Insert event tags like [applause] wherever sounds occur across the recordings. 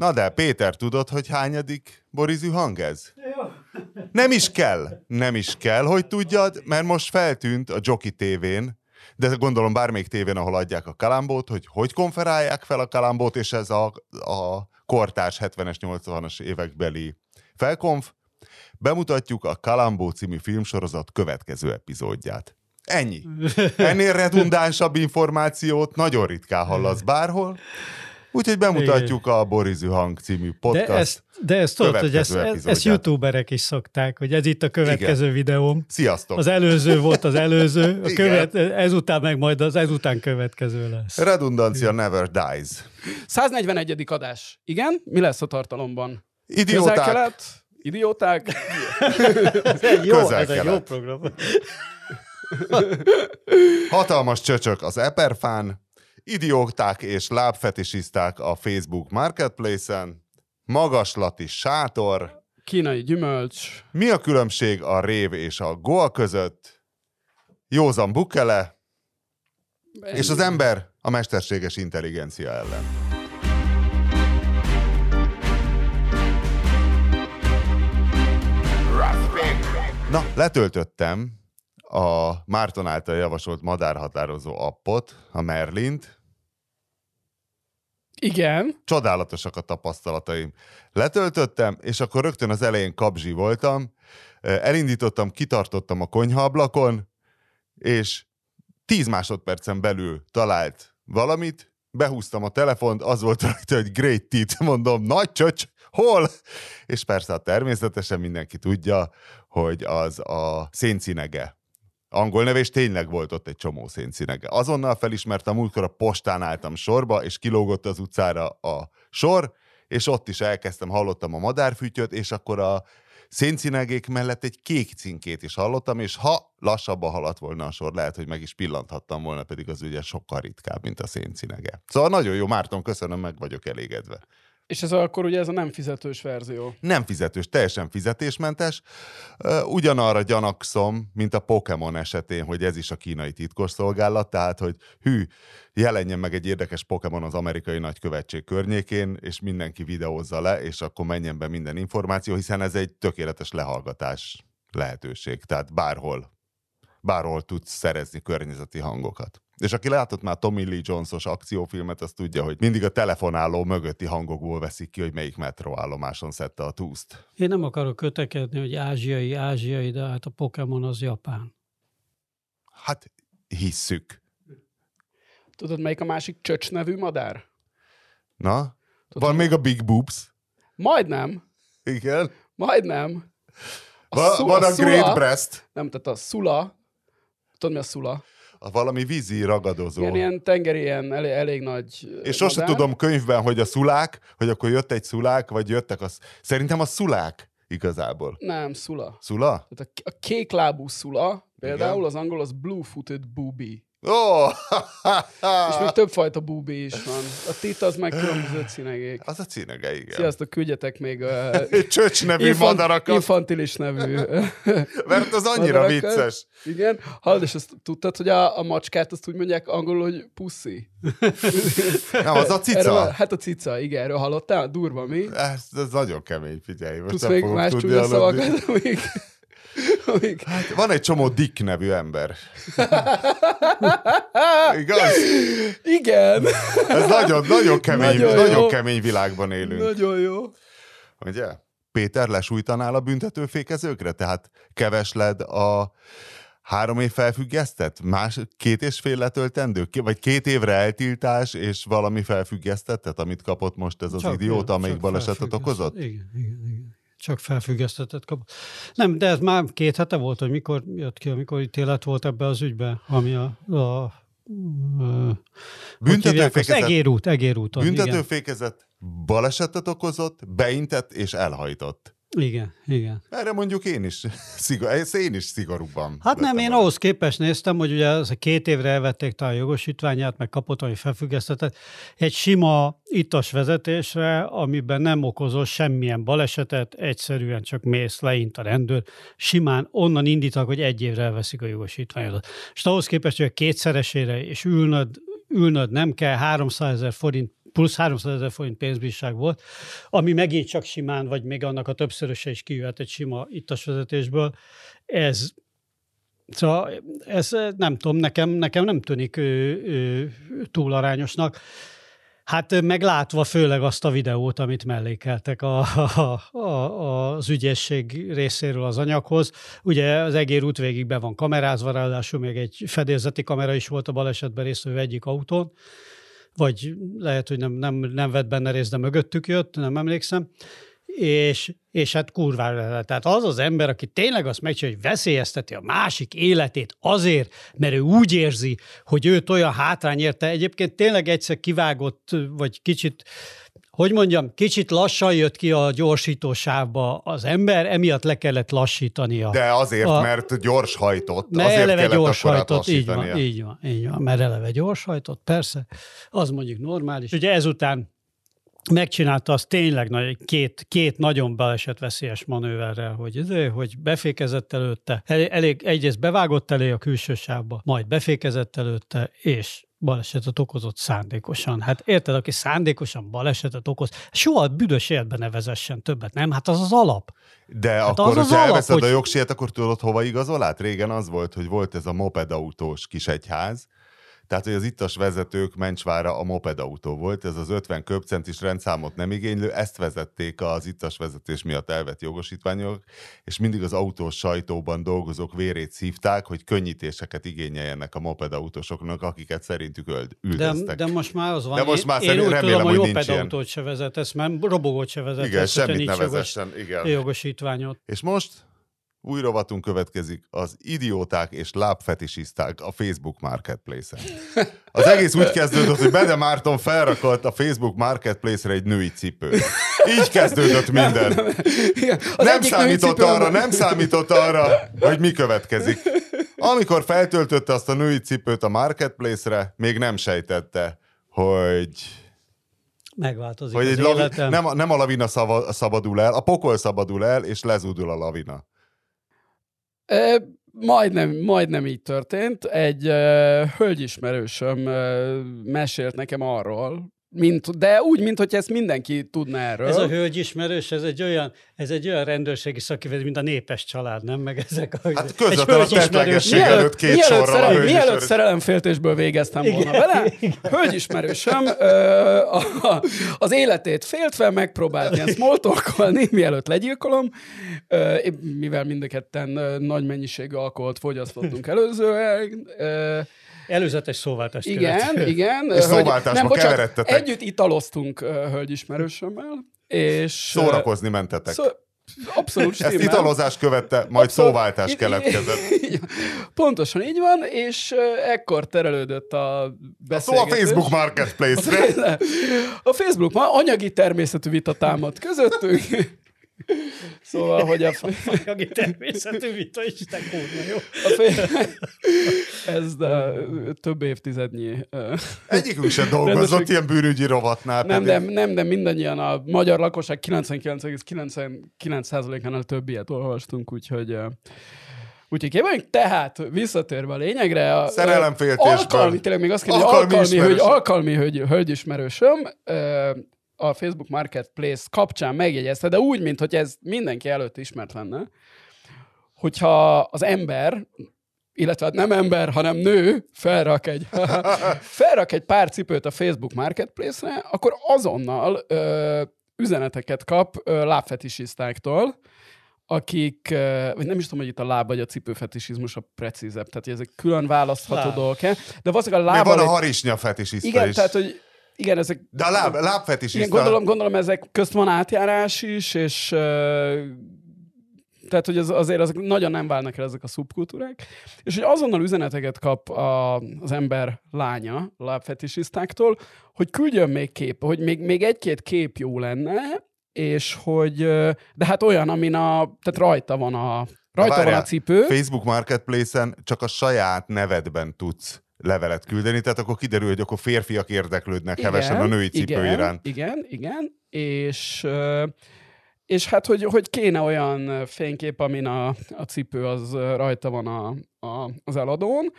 Na de, Péter, tudod, hogy hányadik Borizű hang ez? Nem is kell, nem is kell, hogy tudjad, mert most feltűnt a Jockey tévén, de gondolom bármelyik tévén, ahol adják a kalambót, hogy hogy konferálják fel a kalambót, és ez a, a kortárs 70-es, 80-as évekbeli felkonf. Bemutatjuk a Kalambó című filmsorozat következő epizódját. Ennyi. [laughs] Ennél redundánsabb információt nagyon ritkán hallasz bárhol. Úgyhogy bemutatjuk a Borizű Hang című podcast. De ezt, de ezt tudod, hogy ezt, ezt youtuberek is szokták, hogy ez itt a következő Igen. videóm. Sziasztok! Az előző volt az előző, a követ, ezután meg majd az ezután következő lesz. Redundancia never dies. 141. adás. Igen? Mi lesz a tartalomban? Idióták. Közel-kelet? Idióták? [laughs] ez egy jó, ez egy jó program. Hatalmas csöcsök az Eperfán, idióták és lábfetisiszták a Facebook Marketplace-en, magaslati sátor, kínai gyümölcs. Mi a különbség a rév és a goa között? Józan Bukele, Ennyi. és az ember a mesterséges intelligencia ellen. Na, letöltöttem a Márton által javasolt madárhatározó appot, a Merlint. Igen. Csodálatosak a tapasztalataim. Letöltöttem, és akkor rögtön az elején kabzsi voltam, elindítottam, kitartottam a konyhaablakon, és 10 másodpercen belül talált valamit, behúztam a telefont, az volt rajta, hogy great tit, mondom, nagy csöcs, hol? És persze természetesen mindenki tudja, hogy az a széncinege angol neve, és tényleg volt ott egy csomó szénszínege. Azonnal felismertem, múltkor a postán álltam sorba, és kilógott az utcára a sor, és ott is elkezdtem, hallottam a madárfütyöt, és akkor a szénszínegék mellett egy kék cinkét is hallottam, és ha lassabban haladt volna a sor, lehet, hogy meg is pillanthattam volna, pedig az ugye sokkal ritkább, mint a széncinege. Szóval nagyon jó, Márton, köszönöm, meg vagyok elégedve. És ez akkor ugye ez a nem fizetős verzió. Nem fizetős, teljesen fizetésmentes. Ugyanarra gyanakszom, mint a Pokémon esetén, hogy ez is a kínai titkosszolgálat, tehát hogy hű, jelenjen meg egy érdekes Pokémon az amerikai nagykövetség környékén, és mindenki videózza le, és akkor menjen be minden információ, hiszen ez egy tökéletes lehallgatás lehetőség, tehát bárhol, bárhol tudsz szerezni környezeti hangokat. És aki látott már Tommy Lee Jones-os akciófilmet, az tudja, hogy mindig a telefonáló mögötti hangokból veszik ki, hogy melyik metróállomáson szedte a túszt. Én nem akarok kötekedni, hogy ázsiai, ázsiai, de hát a Pokémon az japán. Hát hisszük. Tudod, melyik a másik csöcs nevű madár? Na? Tudod, Van még a Big Boobs? Majdnem. Igen? Majdnem. A Va- szula, van a Great Breast. Nem, tehát a Sula. Tudod, mi a Sula? A valami vízi ragadozó. Ilyen, ilyen tengeri, ilyen elég, elég nagy És sosem tudom könyvben, hogy a szulák, hogy akkor jött egy szulák, vagy jöttek az... Szerintem a szulák igazából. Nem, szula. Szula? Tehát a, a kéklábú szula, például Igen? az angol az blue-footed booby. Oh! és még többfajta búbi is van. A tit az meg különböző cinegék. Az a cinege, igen. Sziasztok, küldjetek még uh, Csöcs nevű infant, madarakat. Infantilis nevű. Mert az annyira madarakat. vicces. Igen. Hallod, és azt tudtad, hogy a, a macskát azt úgy mondják angolul, hogy pussy. Nem, az a cica. Erről, hát a cica, igen, erről hallottál? Durva, mi? Ez, ez nagyon kemény, figyelj. Most Tudsz még más csúnya szavakat, amik... Amíg... Hát van egy csomó Dick nevű ember. Igaz? Igen. Ez nagyon, nagyon kemény, nagyon, nagyon kemény világban élünk. Nagyon jó. Ugye? Péter, lesújtanál a büntetőfékezőkre? Tehát kevesled a három év felfüggesztett? Más, két és fél letöltendő? Vagy két évre eltiltás és valami felfüggesztettet, amit kapott most ez az csak idióta, amelyik balesetet okozott? Igen, igen, igen csak felfüggesztetett kap. Nem, de ez már két hete volt, hogy mikor jött ki, amikor ítélet volt ebbe az ügybe, ami a, a, Büntetőfékezet. Egérút, egérúton. Büntetőfékezet balesetet okozott, beintett és elhajtott. Igen, igen. Erre mondjuk én is, [laughs] szigor, én is szigorúbban. Hát nem, én ahhoz képest néztem, hogy ugye az két évre elvették talán a jogosítványát, meg kapott ami felfüggesztetett. Egy sima itas vezetésre, amiben nem okozol semmilyen balesetet, egyszerűen csak mész, leint a rendőr, simán onnan indítak, hogy egy évre elveszik a jogosítványodat. És ahhoz képest, hogy a kétszeresére és ülnöd, ülnöd nem kell, 300 ezer forint plusz 300 ezer forint pénzbírság volt, ami megint csak simán, vagy még annak a többszöröse is kijöhet egy sima ittas vezetésből. Ez Szóval ez nem tudom, nekem, nekem nem tűnik ő, ő, túl arányosnak. Hát meglátva főleg azt a videót, amit mellékeltek a, a, a, az ügyészség részéről az anyaghoz. Ugye az egér út végig be van kamerázva, ráadásul még egy fedélzeti kamera is volt a balesetben résztvevő egyik autón, vagy lehet, hogy nem, nem, nem vett benne részt, de mögöttük jött, nem emlékszem és, és hát kurvára Tehát az az ember, aki tényleg azt megcsinálja, hogy veszélyezteti a másik életét azért, mert ő úgy érzi, hogy őt olyan hátrány érte. Egyébként tényleg egyszer kivágott, vagy kicsit hogy mondjam, kicsit lassan jött ki a gyorsítósávba az ember, emiatt le kellett lassítania. De azért, a, mert gyors hajtott. Mert azért eleve gyors hajtott, így van, így van, így van, mert eleve gyors hajtott, persze, az mondjuk normális. Ugye ezután megcsinálta azt tényleg nagy, két, két nagyon balesetveszélyes manőverrel, hogy, hogy befékezett előtte, elég, egyrészt bevágott elé a külső sávba, majd befékezett előtte, és balesetet okozott szándékosan. Hát érted, aki szándékosan balesetet okoz, soha büdös életben ne vezessen többet, nem? Hát az az alap. De hát akkor, az hogyha elveszed hogy... a jogsért, akkor tudod, hova igazol át? Régen az volt, hogy volt ez a mopedautós kis egyház, tehát, hogy az ittas vezetők Mencsvára a mopedautó volt, ez az 50 köbcentis rendszámot nem igénylő, ezt vezették az ittas vezetés miatt elvett jogosítványok, és mindig az autós sajtóban dolgozók vérét szívták, hogy könnyítéseket igényeljenek a mopedautósoknak, akiket szerintük üldöztek. De, de most már az van. De most már én, én úgy remélem, tudom, hogy mopedautót se vezetesz, mert robogót se vezetesz. Igen, semmit ne vezessen, igen. Jogosítványot. És most új rovatunk következik, az idióták és lábfetisiszták a Facebook Marketplace-en. Az egész úgy kezdődött, hogy Bede Márton felrakott a Facebook Marketplace-re egy női cipőt. Így kezdődött minden. Nem, nem, nem számított arra, nem számított arra, hogy mi következik. Amikor feltöltötte azt a női cipőt a Marketplace-re, még nem sejtette, hogy megváltozik hogy az egy lavi, nem, nem a lavina szabadul el, a pokol szabadul el, és lezúdul a lavina. Majdnem, majdnem így történt. Egy uh, hölgyismerősöm uh, mesélt nekem arról, mint, de úgy, mint hogy ezt mindenki tudna erről. Ez a hölgy ismerős, ez egy olyan, ez egy olyan rendőrségi szakivezet, mint a népes család, nem? Meg ezek a... Hát közvetlenül a tetlegesség előtt két mielőtt, sorra szerelem, mielőtt szerelemféltésből végeztem igen, volna vele, [laughs] hölgyismerősöm a, az életét féltve megpróbált ilyen smoltolkolni, mielőtt legyilkolom, mivel mind a ketten nagy mennyiségű alkoholt fogyasztottunk [laughs] előzően, Előzetes szóváltást Igen, követ. [laughs] igen. És szóváltásba nem, keveredtetek. Együtt italoztunk hölgyismerősömmel, és... Szórakozni mentetek. Szó, Abszolút stimmel. Ezt italozás követte, majd Abszolút, szóváltás keletkezett. [laughs] Pontosan így van, és ekkor terelődött a beszélgetés. A szó a Facebook Marketplace-re. A Facebook ma anyagi természetű vita támad közöttünk. [laughs] Szóval, hogy a... [laughs] Anyagi természetű vita is, te kurva jó. Ez de, több évtizednyi... Egyikünk sem dolgozott rendőrség... ilyen bűrügyi rovatnál. Nem, de, nem, de mindannyian a magyar lakosság 99,99%-ánál több ilyet olvastunk, úgyhogy... Úgyhogy képzeljünk, tehát visszatérve a lényegre, a, Szerelemféltésben. Alkalmi, tényleg még azt kérdezni, hogy alkalmi, hogy, alkalmi hogy, hölgyismerősöm, a Facebook Marketplace kapcsán megjegyezte, de úgy, mint hogy ez mindenki előtt ismert lenne, hogyha az ember, illetve hát nem ember, hanem nő felrak egy, [laughs] felrak egy pár cipőt a Facebook Marketplace-re, akkor azonnal ö, üzeneteket kap ö, akik, vagy nem is tudom, hogy itt a láb vagy a cipőfetisizmus a precízebb, tehát hogy ezek külön választható dolgok de valószínűleg a láb... van a harisnya fetisista Igen, is. tehát, hogy igen, ezek... De a láb, lábfetis igen, gondolom, gondolom, ezek közt van átjárás is, és tehát, hogy az, azért azok nagyon nem válnak el ezek a szubkultúrák, és hogy azonnal üzeneteket kap a, az ember lánya lábfetisisztáktól, hogy küldjön még kép, hogy még, még egy-két kép jó lenne, és hogy, de hát olyan, amin a, tehát rajta van a, rajta Várjál, van a cipő. Facebook Marketplace-en csak a saját nevedben tudsz levelet küldeni, tehát akkor kiderül, hogy akkor férfiak érdeklődnek igen, hevesen a női cipő igen, iránt. Igen, igen, és, és hát, hogy, hogy kéne olyan fénykép, amin a, a cipő az rajta van a, a, az eladón,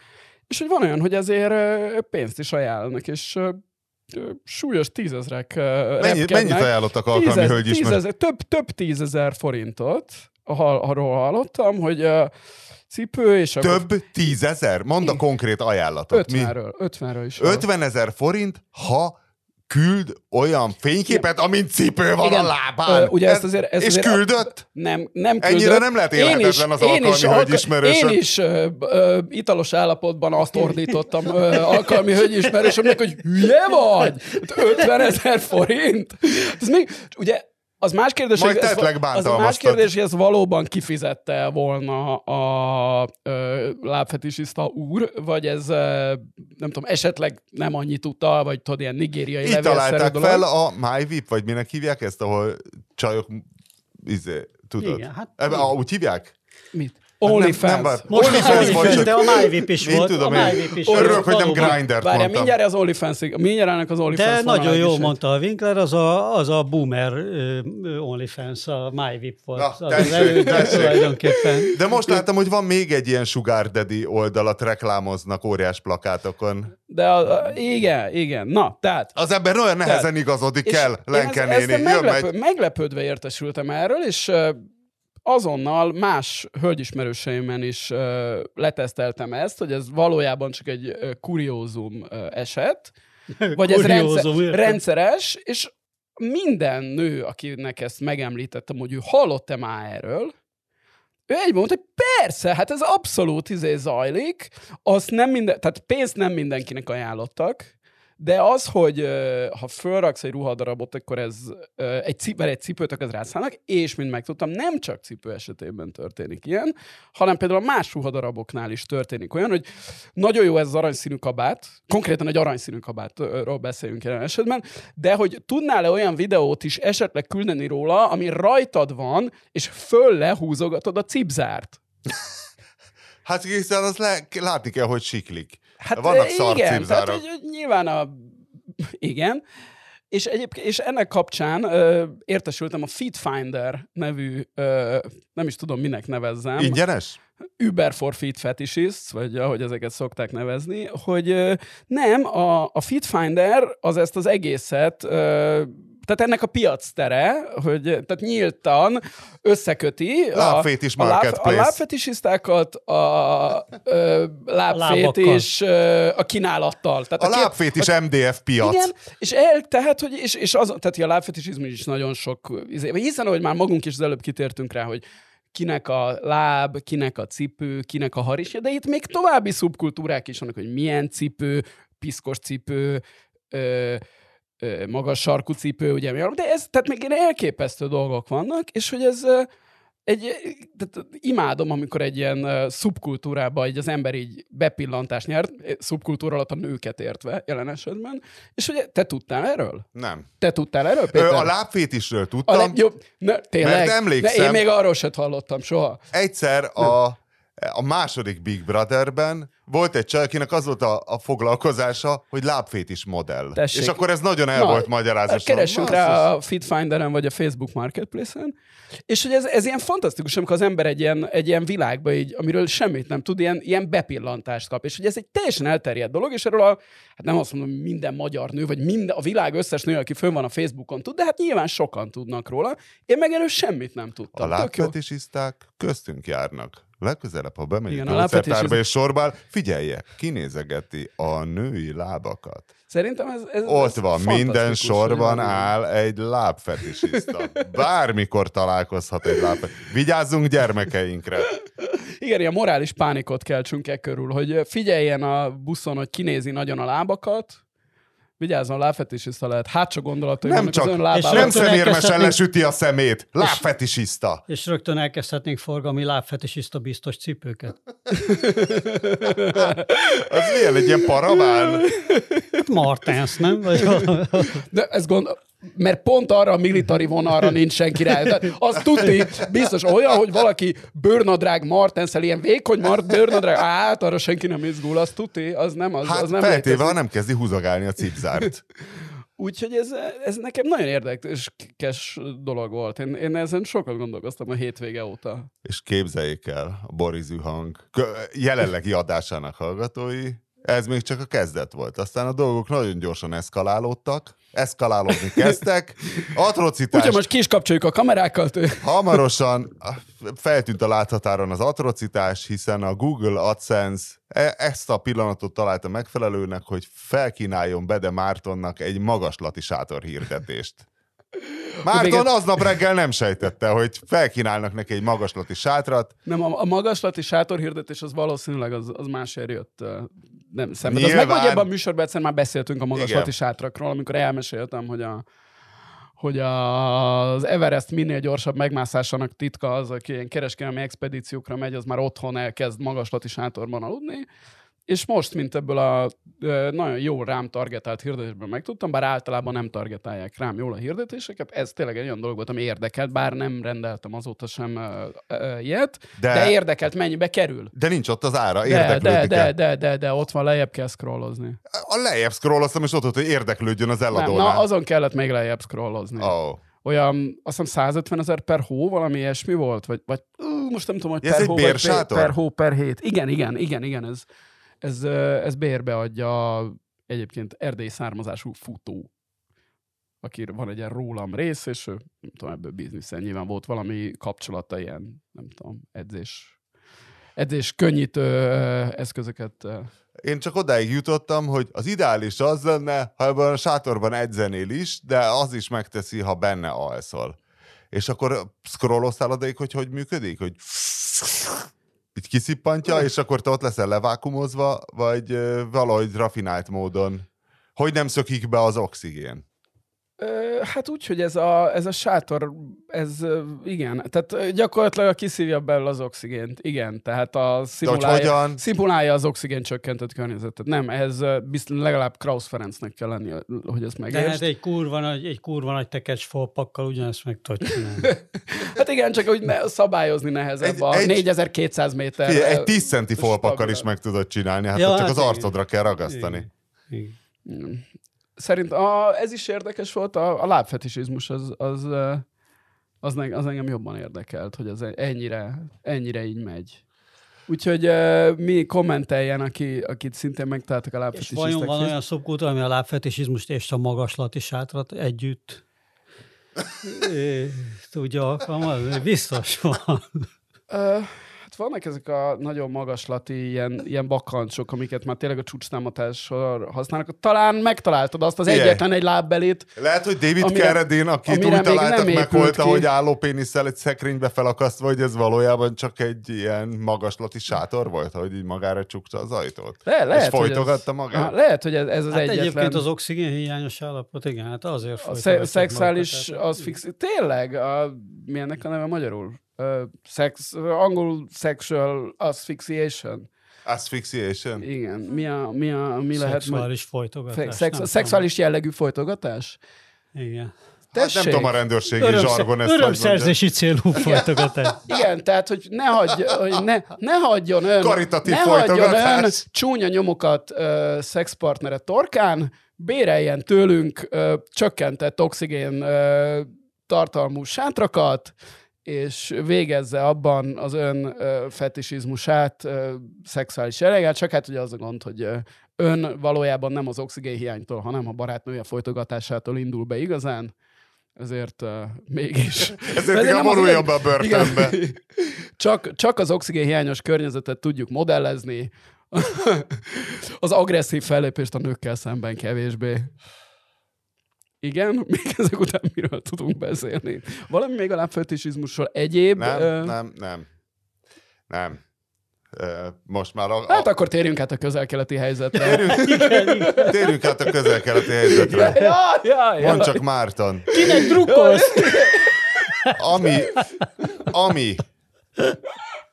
és hogy van olyan, hogy ezért pénzt is ajánlnak, és súlyos tízezrek Mennyi, Mennyit ajánlottak alkalmi Tízez, hölgy is? Tízezer, több, több tízezer forintot, arról hallottam, hogy a cipő, és Több akkor... tízezer? Mondd a konkrét ajánlatot. 50-ről, 50-ről is. 50 ezer forint, ha küld olyan fényképet, Igen. amint cipő van Igen. a lábán. Ö, ugye ezt azért, ezt és azért küldött? Nem, nem küldött. Ennyire nem lehet élhetetlen az alkalmi is, hölgyismerősöm. Én is ö, ö, italos állapotban azt ordítottam ö, alkalmi hölgyismerősömnek, hogy hülye vagy? 50 ezer forint? Ez még, ugye az más kérdés, Majd hogy ez, az más kérdés, hogy ez valóban kifizette volna a ö, lábfetisiszta úr, vagy ez nem tudom, esetleg nem annyit tudta, vagy tudod, ilyen nigériai Így találták dolog. fel a MyVip, vagy minek hívják ezt, ahol csajok, izé, tudod? Igen, hát, Ebbe, úgy hívják? Mit? OnlyFans. Nem, Most OnlyFans, OnlyFans, de a MyVip is volt. Tudom, a MyVip is Örülök, hogy nem Grindr-t Várjál, mindjárt az OnlyFans, mindjárt az OnlyFans De nagyon jól mondta a Winkler, az a, az a boomer uh, OnlyFans, a MyVip volt. Na, az tessék, az tulajdonképpen. De most láttam, hogy van még egy ilyen Sugar Daddy oldalat, reklámoznak óriás plakátokon. De a, a, igen, igen. Na, tehát. Az ember olyan nehezen tehát, igazodik el, Lenke néni. Meglepő, meglepődve értesültem erről, és azonnal más hölgyismerőseimen is uh, leteszteltem ezt, hogy ez valójában csak egy uh, kuriózum uh, eset, [laughs] vagy ez rendszer, rendszeres, és minden nő, akinek ezt megemlítettem, hogy ő hallott-e már erről, ő egy mondta, hogy persze, hát ez abszolút izé zajlik, azt nem minden, tehát pénzt nem mindenkinek ajánlottak, de az, hogy ha fölraksz egy ruhadarabot, akkor ez egy, cip, mert egy cipőt, akkor ez rászállnak, és mint megtudtam, nem csak cipő esetében történik ilyen, hanem például más ruhadaraboknál is történik olyan, hogy nagyon jó ez az aranyszínű kabát, konkrétan egy aranyszínű kabátról beszélünk jelen esetben, de hogy tudnál-e olyan videót is esetleg küldeni róla, ami rajtad van, és föl lehúzogatod a cipzárt? [laughs] Hát hiszen az le, látni kell, hogy siklik. Hát Vannak igen, tehát, hogy, hogy nyilván a... [laughs] Igen. És, egyébként, és ennek kapcsán ö, értesültem a Feedfinder nevű, ö, nem is tudom, minek nevezzem. Ingyenes? Uber for Feed Fetishists, vagy ahogy ezeket szokták nevezni, hogy ö, nem, a, a Feedfinder az ezt az egészet ö, tehát ennek a piac tere, hogy tehát nyíltan összeköti a, is a, láb, a lábfetisisztákat a ö, lábfétis a kínálattal. Tehát a, a lábfétis a, MDF piac. Igen, és el, tehát, hogy, és, és az, tehát a lábfetisizmus is nagyon sok, izé, hiszen, ahogy már magunk is az előbb kitértünk rá, hogy kinek a láb, kinek a cipő, kinek a harisja, de itt még további szubkultúrák is vannak, hogy milyen cipő, piszkos cipő, ö, magas sarkú cipő, ugye, de ez, tehát még ilyen elképesztő dolgok vannak, és hogy ez egy, tehát imádom, amikor egy ilyen szubkultúrába egy az ember így bepillantást nyert, szubkultúra alatt a nőket értve jelen esetben, és hogy te tudtál erről? Nem. Te tudtál erről, Péter? A lábfétisről tudtam. A, jó, ne, tényleg? Mert emlékszem. Ne, én még arról sem hallottam soha. Egyszer a, a második Big Brotherben volt egy csaj, akinek az volt a, a foglalkozása, hogy lábfétis modell. Tessék. És akkor ez nagyon el Na, volt magyarázva. Keressünk Na, rá az... a Fitfinderen vagy a Facebook Marketplace-en, és hogy ez, ez ilyen fantasztikus, amikor az ember egy ilyen, egy ilyen világba, így, amiről semmit nem tud, ilyen, ilyen bepillantást kap. És hogy ez egy teljesen elterjedt dolog, és erről a, hát nem azt mondom, minden magyar nő, vagy minden, a világ összes nő, aki fönn van a Facebookon tud, de hát nyilván sokan tudnak róla. Én meg erről semmit nem tudtam. A lábfetisiszták köztünk járnak legközelebb, ha bemegy a koncertárba és sorban, figyelje, kinézegeti a női lábakat. Szerintem ez, ez Ott ez van, minden sorban áll egy lábfetisista. Bármikor találkozhat egy lábfetisista. Vigyázzunk gyermekeinkre. Igen, ilyen morális pánikot keltsünk e körül, hogy figyeljen a buszon, hogy kinézi nagyon a lábakat, Vigyázzon, lábfetisiszta lehet. Hátsó gondolatai nem csak, az ön lábában. Nem szemérmesen lesüti a szemét. Lábfetisiszta. És, és rögtön elkezdhetnénk forgalmi lábfetisiszta biztos cipőket. [laughs] az milyen, egy ilyen paraván? Martens, nem? Vagy De ez gond mert pont arra a militári vonalra nincs senki rá. Tehát azt tudni, biztos olyan, hogy valaki bőrnadrág Martenszel, ilyen vékony Mart bőrnadrág, át, arra senki nem izgul, azt tudni, az nem, az, hát az nem feltéve, ha nem kezdi húzagálni a cipzárt. [laughs] Úgyhogy ez, ez nekem nagyon érdekes dolog volt. Én, én ezen sokat gondolkoztam a hétvége óta. És képzeljék el, a Boris Hang jelenlegi adásának hallgatói, Ez még csak a kezdet volt. Aztán a dolgok nagyon gyorsan eszkalálódtak, eszkalálódni kezdtek. Atrocitás... Úgyhogy most ki is kapcsoljuk a kamerákat. Hamarosan feltűnt a láthatáron az atrocitás, hiszen a Google AdSense e- ezt a pillanatot találta megfelelőnek, hogy felkínáljon Bede Mártonnak egy magaslati sátor hirdetést. Márton aznap reggel nem sejtette, hogy felkínálnak neki egy magaslati sátrat. Nem, a, a magaslati sátorhirdetés az valószínűleg az, az másért jött nem szemben. Az meg, hogy ebben a műsorban egyszer már beszéltünk a magaslati Igen. sátrakról, amikor elmeséltem, hogy a, hogy a, az Everest minél gyorsabb megmászásának titka az, aki ilyen kereskedelmi expedíciókra megy, az már otthon elkezd magaslati sátorban aludni, és most, mint ebből a nagyon jó rám targetált hirdetésből megtudtam, bár általában nem targetálják rám jól a hirdetéseket, ez tényleg egy olyan dolog volt, ami érdekelt, bár nem rendeltem azóta sem ilyet, de, de érdekelt, mennyibe kerül. De nincs ott az ára, de, de, de, de, de, de, ott van, lejjebb kell scrollozni. A lejjebb scrolloztam, és ott volt, hogy érdeklődjön az. Nem, na, azon kellett még lejjebb scrollozni. Oh olyan, azt hiszem 150 ezer per hó, valami ilyesmi volt, vagy, vagy uh, most nem tudom, hogy ez per hó, vagy per, per hó, per hét. Igen, igen, igen, igen, ez, ez, ez bérbe adja egyébként erdély származású futó, aki van egy ilyen rólam rész, és nem tudom, ebből bizniszen nyilván volt valami kapcsolata, ilyen, nem tudom, edzés, edzés könnyítő eszközöket. Én csak odáig jutottam, hogy az ideális az lenne, ha ebben a sátorban edzenél is, de az is megteszi, ha benne alszol. És akkor scrolloztál odaig, hogy hogy működik? Hogy így kiszippantja, és akkor te ott leszel levákumozva, vagy valahogy rafinált módon. Hogy nem szökik be az oxigén? Hát úgy, hogy ez a, ez a sátor, ez igen, tehát gyakorlatilag kiszívja belőle az oxigént, igen, tehát a szimulálja, hogyan? szimulálja az oxigén csökkentett környezetet. Nem, ez biztos legalább Krausz Ferencnek kell lenni, hogy ezt megértsd. De hát egy kurva nagy, egy kurva nagy tekecs folpakkal ugyanezt meg tudod [laughs] hát igen, csak hogy ne, szabályozni nehezebb egy, a egy, 4200 méter. Figyelj, egy 10 centi folpakkal is meg tudod csinálni, hát ja, csak hát az igen. arcodra kell ragasztani. Igen. Igen szerint a, ez is érdekes volt, a, a lábfetisizmus az, az, az, az engem jobban érdekelt, hogy az ennyire, ennyire így megy. Úgyhogy uh, mi kommenteljen, aki, akit szintén megtaláltak a lábfetisizmusnak. És vajon van olyan szubkultúra, ami a lábfetisizmust és a magaslati sátrat együtt [laughs] tudja alkalmazni? Biztos van. Uh, vannak ezek a nagyon magaslati ilyen, ilyen bakancsok, amiket már tényleg a csúcstámadásra használnak. Talán megtaláltad azt az Igen. egyetlen egy lábbelét. Lehet, hogy David amire, Carradine, akit úgy találtak meg volt, hogy álló pénisszel egy szekrénybe felakasztva, hogy ez valójában csak egy ilyen magaslati sátor volt, hogy így magára csukta az ajtót. Le, lehet, és folytogatta ez, magát. Lehet, hogy ez, ez az hát egyetlen... egyébként az oxigén hiányos állapot, igen, hát azért A szexuális, az fix... Tényleg? A, mi ennek a neve magyarul? Uh, sex, angol sexual asphyxiation. Asphyxiation? Igen. Mi, a, mi, a, mi lehet? Szexuális folytogatás. Szex, szexuális jellegű folytogatás? Igen. Tessék. Hát nem tudom a rendőrségi Örömsze, zsargon ezt Örömszerzési célú folytogatás. Igen, tehát, hogy ne, hagyj, hogy ne, ne hagyjon ön, Karitatív ne hagyjon ön csúnya nyomokat uh, szexpartnere torkán, béreljen tőlünk uh, csökkentett oxigén uh, tartalmú sátrakat, és végezze abban az ön fetisizmusát, szexuális jelleggel, csak hát ugye az a gond, hogy ön valójában nem az oxigén hiánytól, hanem a barátnője folytogatásától indul be igazán, ezért uh, mégis. [laughs] ezért inkább vonuljon be a börtönbe. csak, csak az oxigén hiányos környezetet tudjuk modellezni, [laughs] az agresszív fellépést a nőkkel szemben kevésbé. Igen, [laughs] még ezek után miről tudunk beszélni? Valami még a lábfetisizmusról egyéb? Nem, uh... nem, nem. Nem. Most már a, a... Hát akkor térjünk át a közel-keleti helyzetre. Térjünk, [laughs] térjünk át a közel-keleti helyzetre. Ja, ja, ja. Mondd csak Márton. Kinek drukkolsz? ami, ami,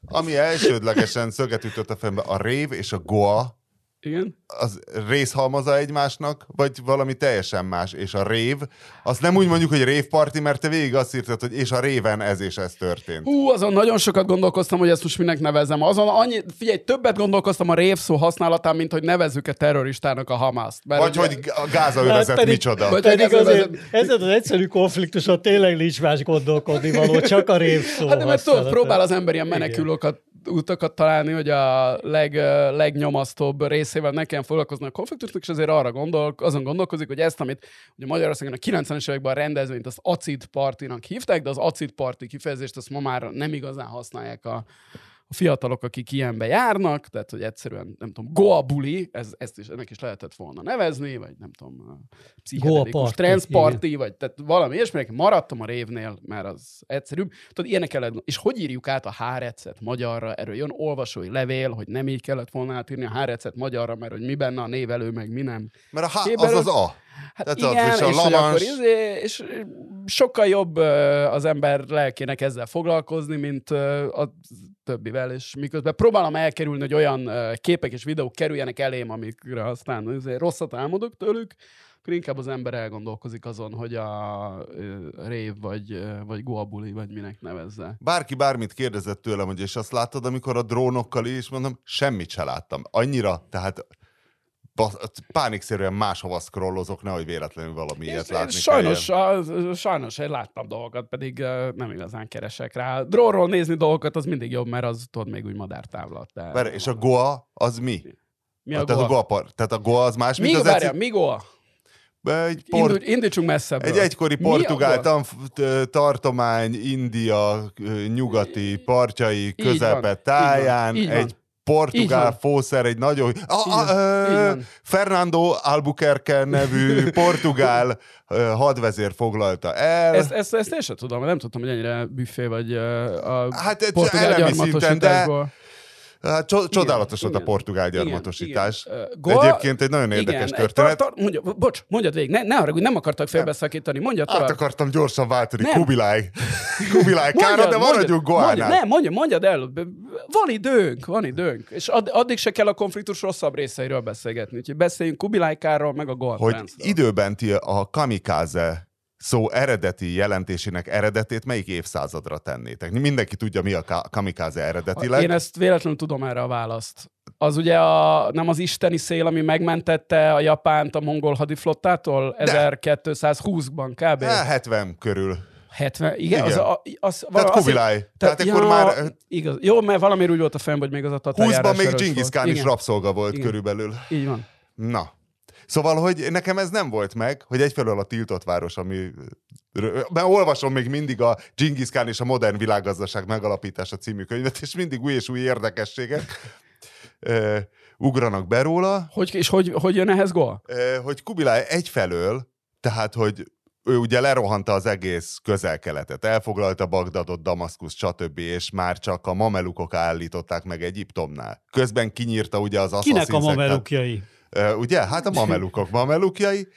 ami elsődlegesen szöget ütött a fejembe, a rév és a goa igen. Az részhalmaza egymásnak, vagy valami teljesen más. És a rév, azt nem úgy mondjuk, hogy révparti, mert te végig azt írtad, hogy és a réven ez és ez történt. Hú, azon nagyon sokat gondolkoztam, hogy ezt most minek nevezem. Azon annyi, figyelj, többet gondolkoztam a rév szó használatán, mint hogy nevezzük-e terroristának a Hamaszt. Mert vagy ugye... hogy a Gáza övezet hát micsoda. Vagy pedig azért, ez az egyszerű konfliktuson tényleg nincs más gondolkodni való, csak a rév szó Hát de mert tudod, próbál az ember ilyen menekülőket utakat találni, hogy a leg, legnyomasztóbb részével ne kelljen foglalkozni a konfliktusnak, és azért arra gondol, azon gondolkozik, hogy ezt, amit ugye Magyarországon a 90-es években a rendezvényt az acid partinak hívták, de az acid party kifejezést azt ma már nem igazán használják a, a fiatalok, akik ilyenbe járnak, tehát hogy egyszerűen, nem tudom, goa-buli, ez, ezt is, ennek is lehetett volna nevezni, vagy nem tudom, pszichedelikus transzparti, vagy tehát valami ilyesmi, maradtam a révnél, mert az egyszerűbb. Tudod, ilyenek kellett, és hogy írjuk át a hárecet magyarra, erről jön olvasói levél, hogy nem így kellett volna átírni a hárecet magyarra, mert hogy mi benne a névelő, meg mi nem. Mert a H az az A. Hát Tehát igen, és, a és, akkor izé, és sokkal jobb az ember lelkének ezzel foglalkozni, mint a többivel, és miközben próbálom elkerülni, hogy olyan képek és videók kerüljenek elém, amikre aztán azért rosszat álmodok tőlük, akkor inkább az ember elgondolkozik azon, hogy a rév, vagy, vagy guabuli, vagy minek nevezze. Bárki bármit kérdezett tőlem, hogy és azt láttad, amikor a drónokkal is, mondom, semmit se láttam. Annyira, tehát pánikszerűen máshova scrollozok, nehogy véletlenül valami és ilyet látni sajnos, a, sajnos én láttam dolgokat, pedig uh, nem igazán keresek rá. Drónról nézni dolgokat az mindig jobb, mert az tudod még úgy madártávlat. De Várj, és a Goa az mi? Mi a, a tehát, Goa? A Goa tehát a Goa az más, mi, mint az várja, mi Goa? Egy port... Indul, indítsunk messzebbről. Egy egykori portugál tartomány, India nyugati partjai közepet Így egy portugál fószer, egy nagyon... Ah, ah, Fernando Albuquerque nevű portugál hadvezér foglalta el. Ezt, ezt, ezt én sem tudom, nem tudtam, hogy ennyire büfé vagy a hát, portugál szinten, de Hát csodálatos volt a portugál gyarmatosítás. Igen, igen. Egyébként egy nagyon érdekes igen, történet. Tar, tar, mondja, bocs, mondjad végig, ne, ne haragudj, nem akartak félbeszakítani, mondja tovább. Át akartam gyorsan váltani, nem. Kubilai. [laughs] Kubilai kára, de maradjunk Goánál. Nem, mondja, mondjad el, van időnk, van időnk. És add, addig se kell a konfliktus rosszabb részeiről beszélgetni. Úgyhogy beszéljünk Kubilai Kárról, meg a Goa Hogy időben ti a kamikaze szó eredeti jelentésének eredetét melyik évszázadra tennétek? Mindenki tudja, mi a kamikáze eredetileg. Én ezt véletlenül tudom erre a választ. Az ugye a, nem az isteni szél, ami megmentette a Japánt a mongol hadiflottától 1220-ban kb. 70 körül. 70, igen, igen. Az, a, az, tehát Kubilai. Tehát, tehát ja, akkor már... Igaz. Jó, mert valamiért úgy volt a fejem, hogy még az a tatárjárás 20-ban még Genghis Khan is rabszolga volt igen. körülbelül. Így van. Na, Szóval, hogy nekem ez nem volt meg, hogy egyfelől a tiltott város, ami mert olvasom még mindig a Genghis Khan és a modern világgazdaság megalapítása című könyvet, és mindig új és új érdekességek ugranak be róla. Hogy, és hogy, hogy jön ehhez gól? Hogy Kubilai egyfelől, tehát, hogy ő ugye lerohanta az egész közel-keletet, elfoglalta Bagdadot, Damaszkusz, stb., és már csak a mamelukok állították meg Egyiptomnál. Közben kinyírta ugye az Kinek a mamelukjai? Ugye? Hát a mamelukok mamelukjai,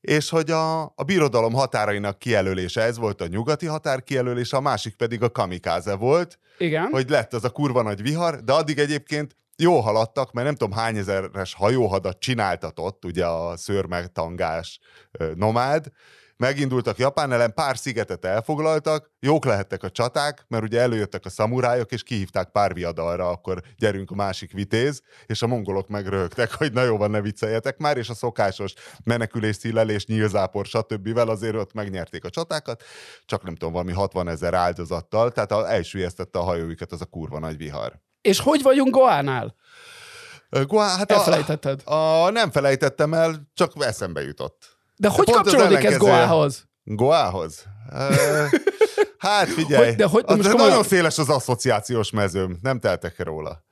és hogy a, a birodalom határainak kijelölése, ez volt a nyugati határ kijelölése, a másik pedig a kamikáze volt. Igen. Hogy lett az a kurva nagy vihar, de addig egyébként jó haladtak, mert nem tudom hány ezeres hajóhadat csináltatott, ugye a szörmetangás nomád, megindultak Japán ellen, pár szigetet elfoglaltak, jók lehettek a csaták, mert ugye előjöttek a szamurájok, és kihívták pár viadalra, akkor gyerünk a másik vitéz, és a mongolok megröhögtek, hogy na jó van, ne vicceljetek már, és a szokásos menekülés, szílelés, nyílzápor, stb. azért ott megnyerték a csatákat, csak nem tudom, valami 60 ezer áldozattal, tehát elsüllyesztette a hajóikat az a kurva nagy vihar. És hogy vagyunk Goánál? Goa, hát Elfelejtetted? A, a, nem felejtettem el, csak eszembe jutott. De hogy Pont kapcsolódik ez Goához? Goához? hát figyelj, hogy, de hogy, de most az, nagyon széles az asszociációs mezőm, nem teltek róla.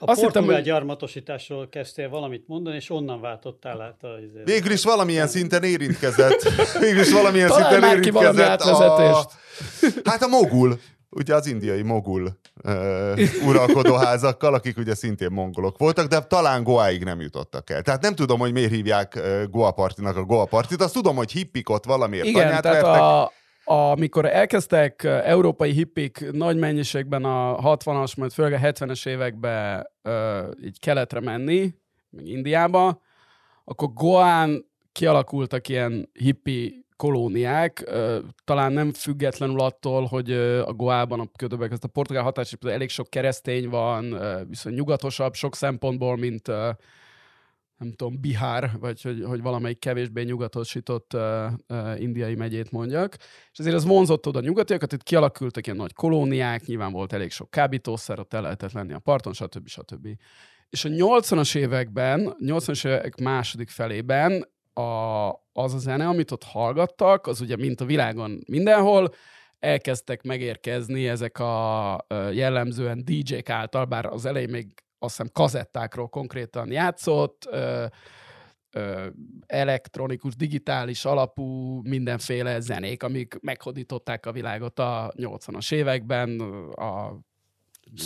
A Azt portugál hittem, gyarmatosításról kezdtél valamit mondani, és onnan váltottál át a... Végül is valamilyen szinten érintkezett. [laughs] Végül is valamilyen Talán szinten érintkezett. A... Hát a mogul ugye az indiai mogul uh, uralkodóházakkal, akik ugye szintén mongolok voltak, de talán Goáig nem jutottak el. Tehát nem tudom, hogy miért hívják Goa partinak a Goa partit, azt tudom, hogy hippik ott valamiért Igen, tehát vertek. a, amikor elkezdtek európai hippik nagy mennyiségben a 60-as, majd főleg a 70-es években uh, így keletre menni, meg Indiába, akkor Goán kialakultak ilyen hippi kolóniák, talán nem függetlenül attól, hogy a Goában, a ködöbek, ezt a portugál hatás, elég sok keresztény van, viszont nyugatosabb sok szempontból, mint nem tudom, Bihár, vagy hogy, hogy valamelyik kevésbé nyugatosított indiai megyét mondjak. És azért az vonzott oda nyugatiakat, itt kialakultak ilyen nagy kolóniák, nyilván volt elég sok kábítószer, ott el lehetett lenni a parton, stb. stb. És a 80-as években, 80-as évek második felében a, az a zene, amit ott hallgattak, az ugye mint a világon mindenhol, elkezdtek megérkezni ezek a jellemzően DJ-k által, bár az elején még azt hiszem kazettákról konkrétan játszott, ö, ö, elektronikus, digitális alapú mindenféle zenék, amik meghódították a világot a 80-as években, a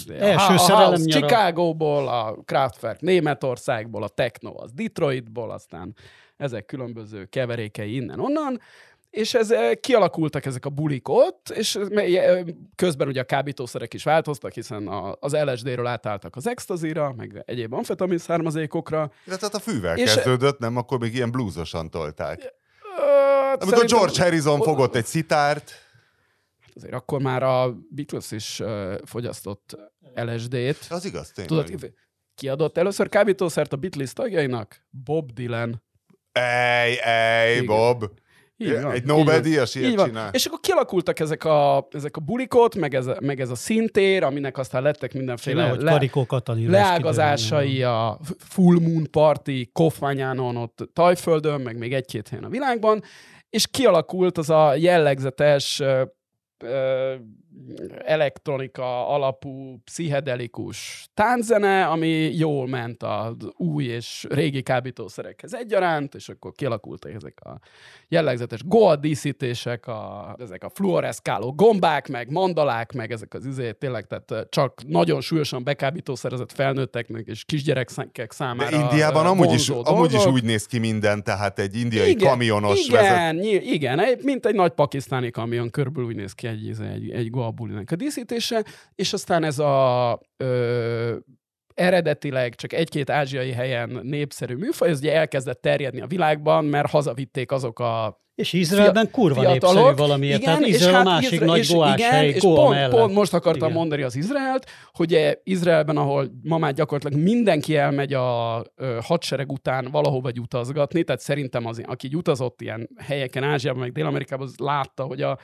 Első a, a House Chicago-ból, a Kraftwerk Németországból, a Techno az Detroitból, aztán ezek különböző keverékei innen-onnan, és ez, kialakultak ezek a bulik ott, és közben ugye a kábítószerek is változtak, hiszen a, az LSD-ről átálltak az extazira, meg egyéb amfetamin származékokra. Ja, tehát a fűvel és kezdődött, nem? Akkor még ilyen blúzosan tolták. Hát Amikor George Harrison ott, fogott egy szitárt. Hát azért akkor már a Beatles is uh, fogyasztott LSD-t. Az igaz, tényleg. Tudod, kiadott először kábítószert a Beatles tagjainak? Bob Dylan. Ej, ej, Igen. Bob. Van, egy Nobel-díjas ilyet így csinál. És akkor kialakultak ezek a, ezek a bulikot, meg ez, meg ez a szintér, aminek aztán lettek mindenféle le, leágazásai a Full Moon Party, Kofmányánon, ott Tajföldön, meg még egy-két helyen a világban, és kialakult az a jellegzetes elektronika alapú, pszichedelikus tánzene, ami jól ment az új és régi kábítószerekhez egyaránt, és akkor kialakultak ezek a jellegzetes goa díszítések, a, ezek a fluoreszkáló gombák, meg mandalák, meg ezek az izé, tényleg, tehát csak nagyon súlyosan bekábítószerezett felnőtteknek és kisgyerekek számára. De Indiában amúgy is, amúgy is úgy néz ki minden, tehát egy indiai igen, kamionos igen, vezet. Igen, mint egy nagy pakisztáni kamion, körülbelül úgy néz ki egy, izé, egy, egy goa bulinak a díszítése, és aztán ez a ö, eredetileg csak egy-két ázsiai helyen népszerű műfaj, ez ugye elkezdett terjedni a világban, mert hazavitték azok a és Izraelben kurva fiatalok. népszerű valamiért, igen, tehát Izrael hát a másik Izrael, nagy goás igen, hely, és pont, pont most akartam igen. mondani az Izraelt, hogy Izraelben, ahol ma már gyakorlatilag mindenki elmegy a ö, hadsereg után valahova utazgatni, tehát szerintem az, aki utazott ilyen helyeken, Ázsiában, meg Dél-Amerikában, az látta, hogy a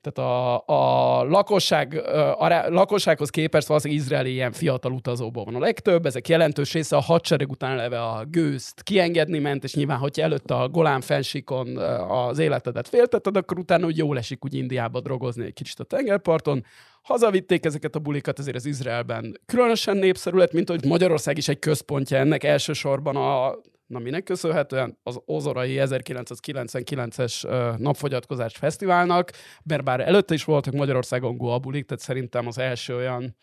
tehát a, a, lakosság, a lakossághoz képest valószínűleg izraeli ilyen fiatal utazóból van a legtöbb, ezek jelentős része a hadsereg után leve a gőzt kiengedni ment, és nyilván, hogyha előtte a Golán fensíkon az életedet féltetted, akkor utána úgy jól esik úgy Indiába drogozni egy kicsit a tengerparton. Hazavitték ezeket a bulikat, ezért az Izraelben különösen népszerű lett, mint hogy Magyarország is egy központja ennek elsősorban a Na minek köszönhetően? Az Ozorai 1999-es napfogyatkozás fesztiválnak, mert bár előtte is voltak Magyarországon Goabulik, tehát szerintem az első olyan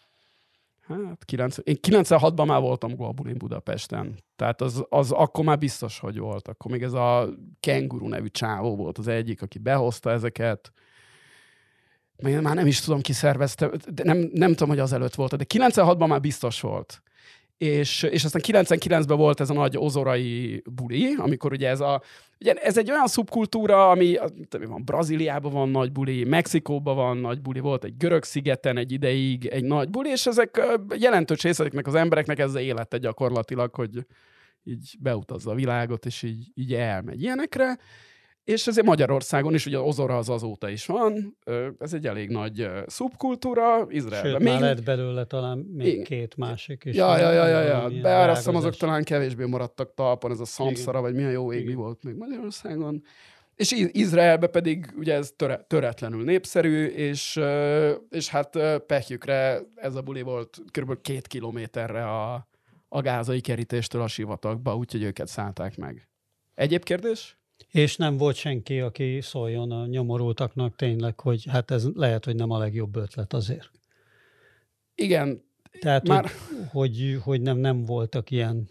Hát 90, én 96-ban már voltam Goabulin Budapesten. Tehát az, az akkor már biztos, hogy volt. Akkor még ez a Kenguru nevű csávó volt az egyik, aki behozta ezeket. Még már nem is tudom, ki szervezte, de nem, nem tudom, hogy az előtt volt, de 96-ban már biztos volt és, és aztán 99-ben volt ez a nagy ozorai buli, amikor ugye ez a, ugye ez egy olyan szubkultúra, ami van, Brazíliában van nagy buli, Mexikóban van nagy buli, volt egy görög szigeten egy ideig egy nagy buli, és ezek jelentős részeknek az embereknek ez élete gyakorlatilag, hogy így beutazza a világot, és így, így elmegy ilyenekre. És ezért Magyarországon is, ugye Ozora az azóta is van, ez egy elég nagy szubkultúra, Izraelben. Sőt, még... már lett belőle talán még Igen. két másik is. Ja, ja, ja, ja, ja. Beárasztom, azok talán kevésbé maradtak talpon, ez a szamszara, vagy milyen jó égi volt még Magyarországon. És Izraelbe pedig ugye ez töre, töretlenül népszerű, és, és hát pehjükre ez a buli volt kb. két kilométerre a, a gázai kerítéstől a sivatagba, úgyhogy őket szállták meg. Egyéb kérdés? És nem volt senki, aki szóljon a nyomorultaknak tényleg, hogy hát ez lehet, hogy nem a legjobb ötlet azért. Igen. Tehát, már... hogy, hogy, hogy nem, nem voltak ilyen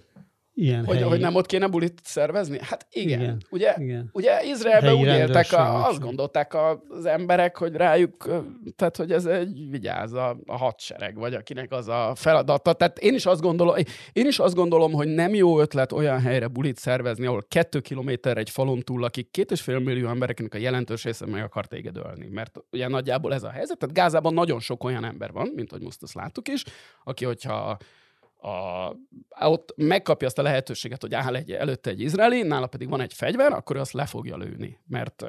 ilyen hogy, helyi... hogy nem ott kéne bulit szervezni? Hát igen. igen ugye, igen. ugye Izraelben úgy éltek, a, azt gondolták az emberek, hogy rájuk, tehát hogy ez egy vigyáz a, a hadsereg, vagy akinek az a feladata. Tehát én is azt gondolom, én is azt gondolom, hogy nem jó ötlet olyan helyre bulit szervezni, ahol kettő kilométer egy falon túl, akik két és fél millió embereknek a jelentős része meg akar téged ölni. Mert ugye nagyjából ez a helyzet. Tehát Gázában nagyon sok olyan ember van, mint hogy most azt láttuk is, aki hogyha a, ott megkapja azt a lehetőséget, hogy áll egy, előtte egy izraeli, nála pedig van egy fegyver, akkor azt le fogja lőni, mert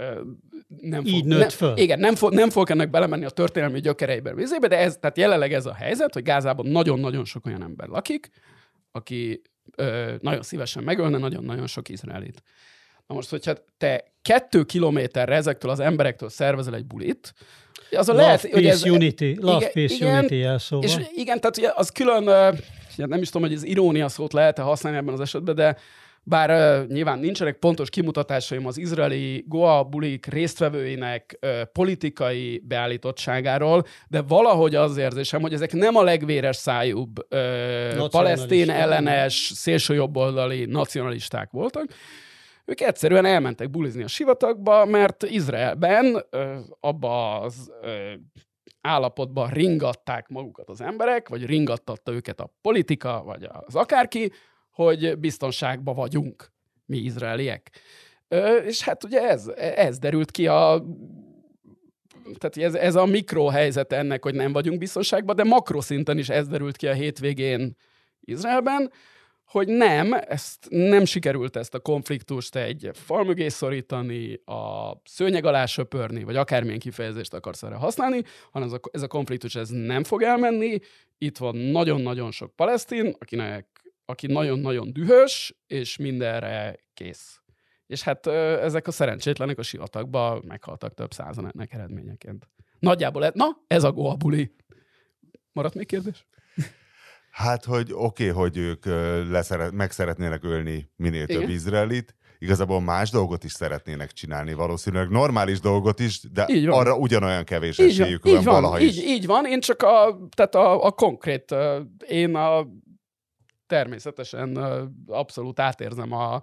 nem fog, Így nőtt ne, föl. Igen, nem fog, nem fog ennek belemenni a történelmi gyökereibe, vizébe, de ez, tehát jelenleg ez a helyzet, hogy Gázában nagyon-nagyon sok olyan ember lakik, aki ö, nagyon szívesen megölne nagyon-nagyon sok izraelit. Na most, hogyha te kettő kilométerre ezektől az emberektől szervezel egy bulit, az a love, lehet, peace, hogy ez, unity, love, igen, peace, igen, unity jelszóval. És igen, tehát ugye az külön, nem is tudom, hogy az irónia szót lehet-e használni ebben az esetben, de bár uh, nyilván nincsenek pontos kimutatásaim az izraeli Goa bulik résztvevőinek uh, politikai beállítottságáról, de valahogy az érzésem, hogy ezek nem a legvéres szájúbb uh, palesztén ellenes, szélsőjobboldali nacionalisták voltak, ők egyszerűen elmentek bulizni a sivatagba, mert Izraelben abba az állapotban ringatták magukat az emberek, vagy ringattatta őket a politika, vagy az akárki, hogy biztonságban vagyunk mi izraeliek. Ö, és hát ugye ez, ez derült ki a tehát ez, ez a mikrohelyzet ennek, hogy nem vagyunk biztonságban, de makroszinten is ez derült ki a hétvégén Izraelben, hogy nem, ezt nem sikerült ezt a konfliktust egy fal mögé szorítani, a szőnyeg alá söpörni, vagy akármilyen kifejezést akarsz erre használni, hanem ez a, ez a konfliktus ez nem fog elmenni. Itt van nagyon-nagyon sok palesztin, akinek, aki nagyon-nagyon dühös, és mindenre kész. És hát ezek a szerencsétlenek a sivatagban meghaltak több százan ennek eredményeként. Nagyjából, na, ez a goabuli. Maradt még kérdés? Hát, hogy oké, okay, hogy ők leszeret, meg szeretnének ölni minél több Igen. izraelit, igazából más dolgot is szeretnének csinálni, valószínűleg normális dolgot is, de arra ugyanolyan kevés így esélyük van, van, van valaha így, is. Így van, én csak a, tehát a, a konkrét, én a természetesen abszolút átérzem a,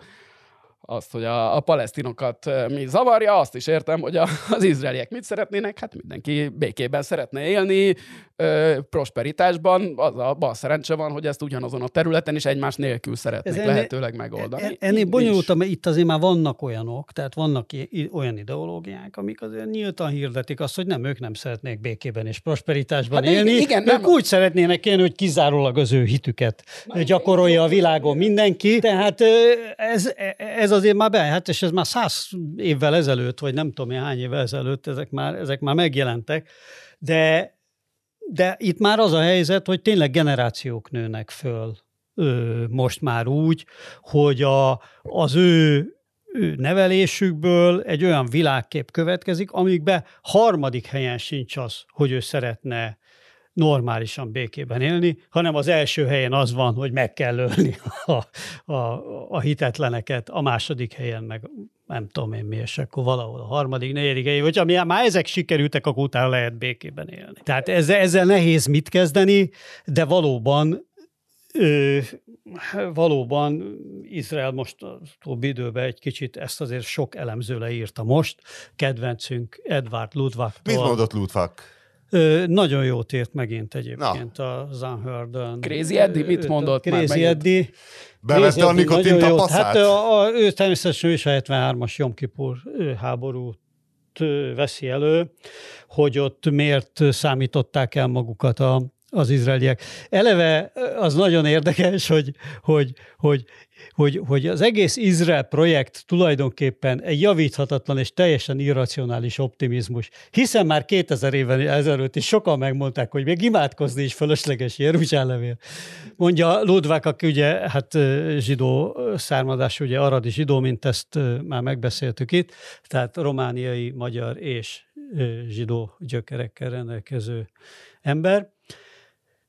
azt, hogy a, a palesztinokat mi zavarja, azt is értem, hogy a, az izraeliek mit szeretnének, hát mindenki békében szeretne élni, ö, prosperitásban, az a bal szerencse van, hogy ezt ugyanazon a területen is egymás nélkül szeretnék Ez lehetőleg megoldani. En, ennél bonyolultam, mert itt azért már vannak olyanok, tehát vannak olyan ideológiák, amik azért nyíltan hirdetik azt, hogy nem, ők nem szeretnék békében és prosperitásban hát élni, igen, ők nem. úgy szeretnének élni, hogy kizárólag az ő hitüket gyakorolja a világon mindenki, tehát ez, ez azért már be, hát és ez már száz évvel ezelőtt, vagy nem tudom hány évvel ezelőtt, ezek már, ezek már megjelentek, de, de itt már az a helyzet, hogy tényleg generációk nőnek föl ö, most már úgy, hogy a, az ő nevelésükből egy olyan világkép következik, amikbe harmadik helyen sincs az, hogy ő szeretne normálisan békében élni, hanem az első helyen az van, hogy meg kell ölni a, a, a hitetleneket, a második helyen meg nem tudom én mi, és akkor valahol a harmadik, negyedik helyen, hogyha már ezek sikerültek, akkor utána lehet békében élni. Tehát ezzel, ezzel nehéz mit kezdeni, de valóban Ö, valóban Izrael most a utóbbi időben egy kicsit ezt azért sok elemző leírta most. Kedvencünk Edward Ludwig. Mit mondott Ludwig? Ö, nagyon jót ért megint egyébként Na. a Zanhördön. Crazy Eddie mit mondott Crazy már Eddie. Bevette a nikotin a Hát a, a, ő természetesen ő is a 73-as Jom Kippur háborút veszi elő, hogy ott miért számították el magukat a, az izraeliek. Eleve az nagyon érdekes, hogy, hogy, hogy hogy, hogy az egész Izrael projekt tulajdonképpen egy javíthatatlan és teljesen irracionális optimizmus, hiszen már 2000 éven ezelőtt is sokan megmondták, hogy még imádkozni is fölösleges Jeruzsálemért. Mondja Ludwig, aki ugye hát zsidó származás, ugye aradi zsidó, mint ezt már megbeszéltük itt, tehát romániai, magyar és zsidó gyökerekkel rendelkező ember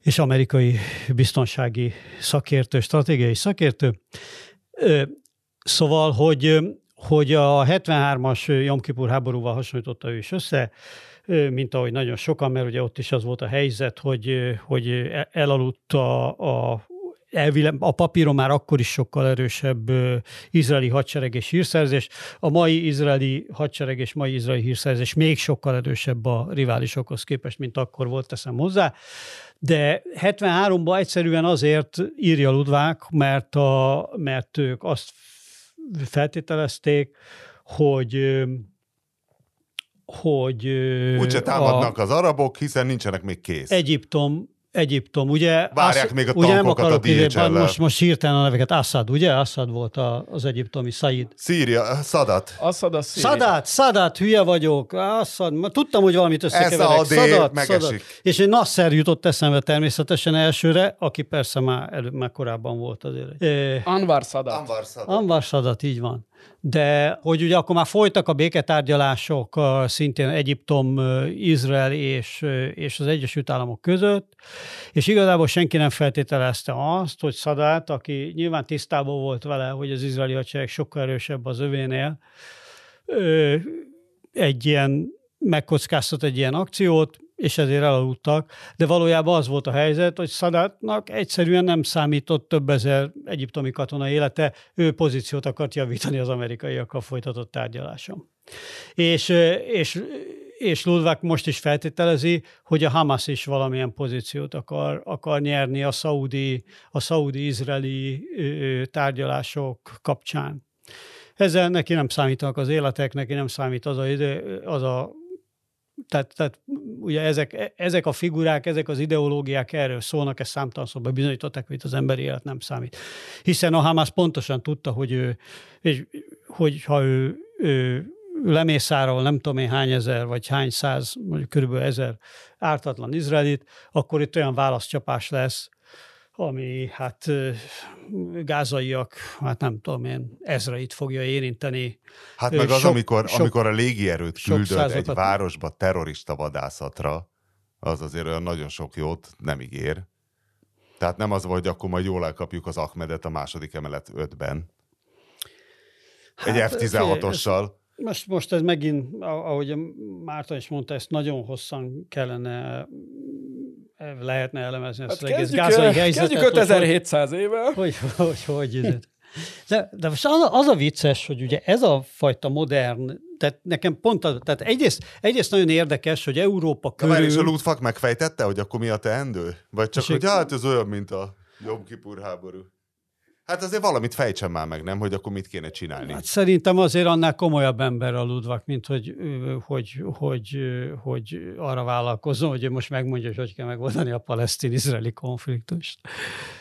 és amerikai biztonsági szakértő, stratégiai szakértő. Szóval, hogy, hogy a 73-as Jom Kippur háborúval hasonlította ő is össze, mint ahogy nagyon sokan, mert ugye ott is az volt a helyzet, hogy, hogy elaludt a, a elvileg a papíron már akkor is sokkal erősebb izraeli hadsereg és hírszerzés. A mai izraeli hadsereg és mai izraeli hírszerzés még sokkal erősebb a riválisokhoz képest, mint akkor volt, teszem hozzá. De 73-ban egyszerűen azért írja Ludvák, mert, a, mert ők azt feltételezték, hogy hogy Úgyse támadnak a, az arabok, hiszen nincsenek még kész. Egyiptom Egyiptom, ugye? Várják Asz, még a ugye nem akarok, a most, most hirtelen a neveket. Assad, ugye? Assad volt a, az egyiptomi Said. Szíria, Sadat. Assad a Szíria. Sadat, Sadat, hülye vagyok. Assad, tudtam, hogy valamit összekeverek. Sadat, Sadat. És egy Nasser jutott eszembe természetesen elsőre, aki persze már, előbb, már korábban volt azért. Anwar Sadat. Anwar Sadat. Anwar Sadat, így van de hogy ugye akkor már folytak a béketárgyalások szintén Egyiptom, Izrael és, és az Egyesült Államok között, és igazából senki nem feltételezte azt, hogy Szadát, aki nyilván tisztában volt vele, hogy az izraeli hadsereg sokkal erősebb az övénél, egy ilyen megkockáztat egy ilyen akciót, és ezért elaludtak, de valójában az volt a helyzet, hogy Szadátnak egyszerűen nem számított több ezer egyiptomi katona élete, ő pozíciót akart javítani az amerikaiakkal folytatott tárgyaláson. És, és, és Ludwig most is feltételezi, hogy a Hamas is valamilyen pozíciót akar, akar nyerni a szaudi, a szaudi-izraeli tárgyalások kapcsán. Ezzel neki nem számítanak az életek, neki nem számít az a, az a tehát, tehát ugye ezek, ezek a figurák, ezek az ideológiák erről szólnak, ezt számtalan szóba bizonyították, hogy az emberi élet nem számít. Hiszen a Hamas pontosan tudta, hogy ő, és, hogy ha ő, ő lemészárol nem tudom én hány ezer, vagy hány száz, mondjuk körülbelül ezer ártatlan izraelit, akkor itt olyan válaszcsapás lesz, ami hát gázaiak, hát nem tudom én, ezreit fogja érinteni. Hát meg az, sok, amikor, sok, amikor a légierőt küldött egy városba terrorista vadászatra, az azért olyan nagyon sok jót nem ígér. Tehát nem az hogy akkor majd jól elkapjuk az Ahmedet a második emelet ötben. Egy hát, F-16-ossal. Most, most ez megint, ahogy Márton is mondta, ezt nagyon hosszan kellene lehetne elemezni ezt hát az egész gázai helyzetet. Kezdjük 5700 hogy, éve. Hogy, hogy, hogy, hogy de, de most az a, az a vicces, hogy ugye ez a fajta modern, tehát nekem pont az, tehát egyrészt, egyrészt nagyon érdekes, hogy Európa körül... De és a Ludfak megfejtette, hogy akkor mi a teendő? Vagy csak, hogy hát ez olyan, mint a Jobb Kipur háború? Hát azért valamit fejtsen már meg, nem? Hogy akkor mit kéne csinálni. Hát szerintem azért annál komolyabb ember a Ludvak, mint hogy, hogy, hogy, hogy arra vállalkozom, hogy ő most megmondja, hogy hogy kell megoldani a palesztin-izraeli konfliktust.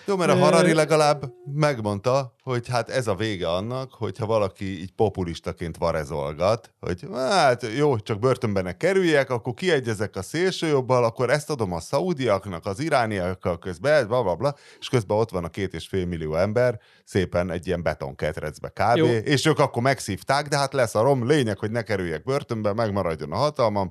Jó, mert a Harari legalább megmondta, hogy hát ez a vége annak, hogyha valaki így populistaként varezolgat, hogy hát jó, csak börtönbe kerüljek, akkor kiegyezek a szélsőjobbal, akkor ezt adom a szaudiaknak, az irániakkal közben, bla, bla, bla, és közben ott van a két és fél millió ember, szépen egy ilyen betonketrecbe kb. Jó. És ők akkor megszívták, de hát lesz a rom, lényeg, hogy ne kerüljek börtönbe, megmaradjon a hatalmam.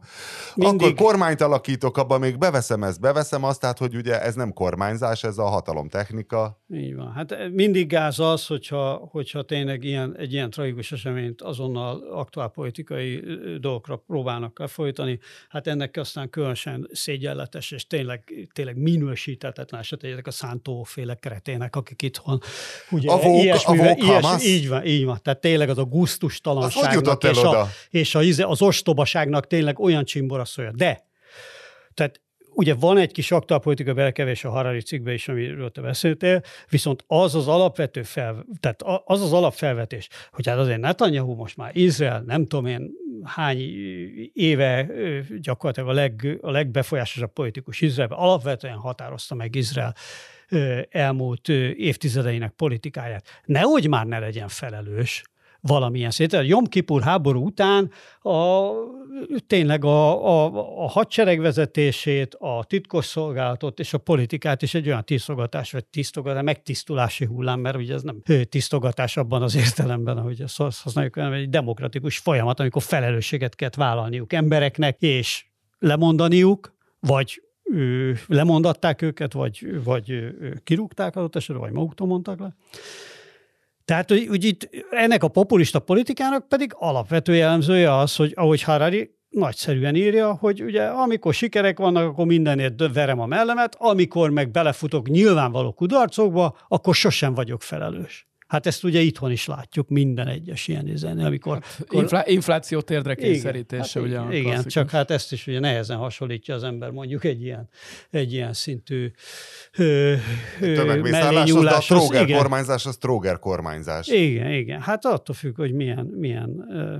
Mindig. Akkor kormányt alakítok, abban még beveszem ezt, beveszem azt, tehát hogy ugye ez nem kormányzás, ez a hatalom technika. Így van. Hát mindig gáz az, hogyha, hogyha tényleg ilyen, egy ilyen tragikus eseményt azonnal aktuál politikai dolgokra próbálnak lefolytani, hát ennek aztán különösen szégyenletes, és tényleg, tényleg minősítetetlen eset, a szántóféle keretének, akik itthon ugye, a vók, ilyesmivel, a vók ilyes, így van, így van. Tehát tényleg az a gusztustalanságnak és, a, és a, az ostobaságnak tényleg olyan csimboraszolja. De, tehát ugye van egy kis aktuálpolitika belekevés a Harari cikkbe is, amiről te beszéltél, viszont az az alapvető fel, tehát az az alapfelvetés, hogy hát azért Netanyahu most már Izrael, nem tudom én hány éve gyakorlatilag a, leg, a legbefolyásosabb politikus Izraelben, alapvetően határozta meg Izrael elmúlt évtizedeinek politikáját. Nehogy már ne legyen felelős valamilyen szinten. Jom Kipur háború után a, tényleg a, a, a hadsereg vezetését, a titkosszolgálatot és a politikát is egy olyan tisztogatás, vagy tisztogatás, megtisztulási hullám, mert ugye ez nem tisztogatás abban az értelemben, ahogy ezt használjuk, hanem egy demokratikus folyamat, amikor felelősséget kell vállalniuk embereknek, és lemondaniuk, vagy ő, lemondatták őket, vagy, vagy kirúgták adott esetben, vagy maguktól mondtak le. Tehát, hogy, hogy itt ennek a populista politikának pedig alapvető jellemzője az, hogy ahogy Harari nagyszerűen írja, hogy ugye amikor sikerek vannak, akkor mindenért verem a mellemet, amikor meg belefutok nyilvánvaló kudarcokba, akkor sosem vagyok felelős. Hát ezt ugye itthon is látjuk minden egyes ilyen üzenő, amikor... Hát, inflá- infláció térdre kényszerítése, hát, ugye Igen, klasszikus. csak hát ezt is ugye nehezen hasonlítja az ember mondjuk egy ilyen, egy ilyen szintű ö, ö, a tróger igen. kormányzás az tróger kormányzás. Igen, igen. Hát attól függ, hogy milyen, milyen ö,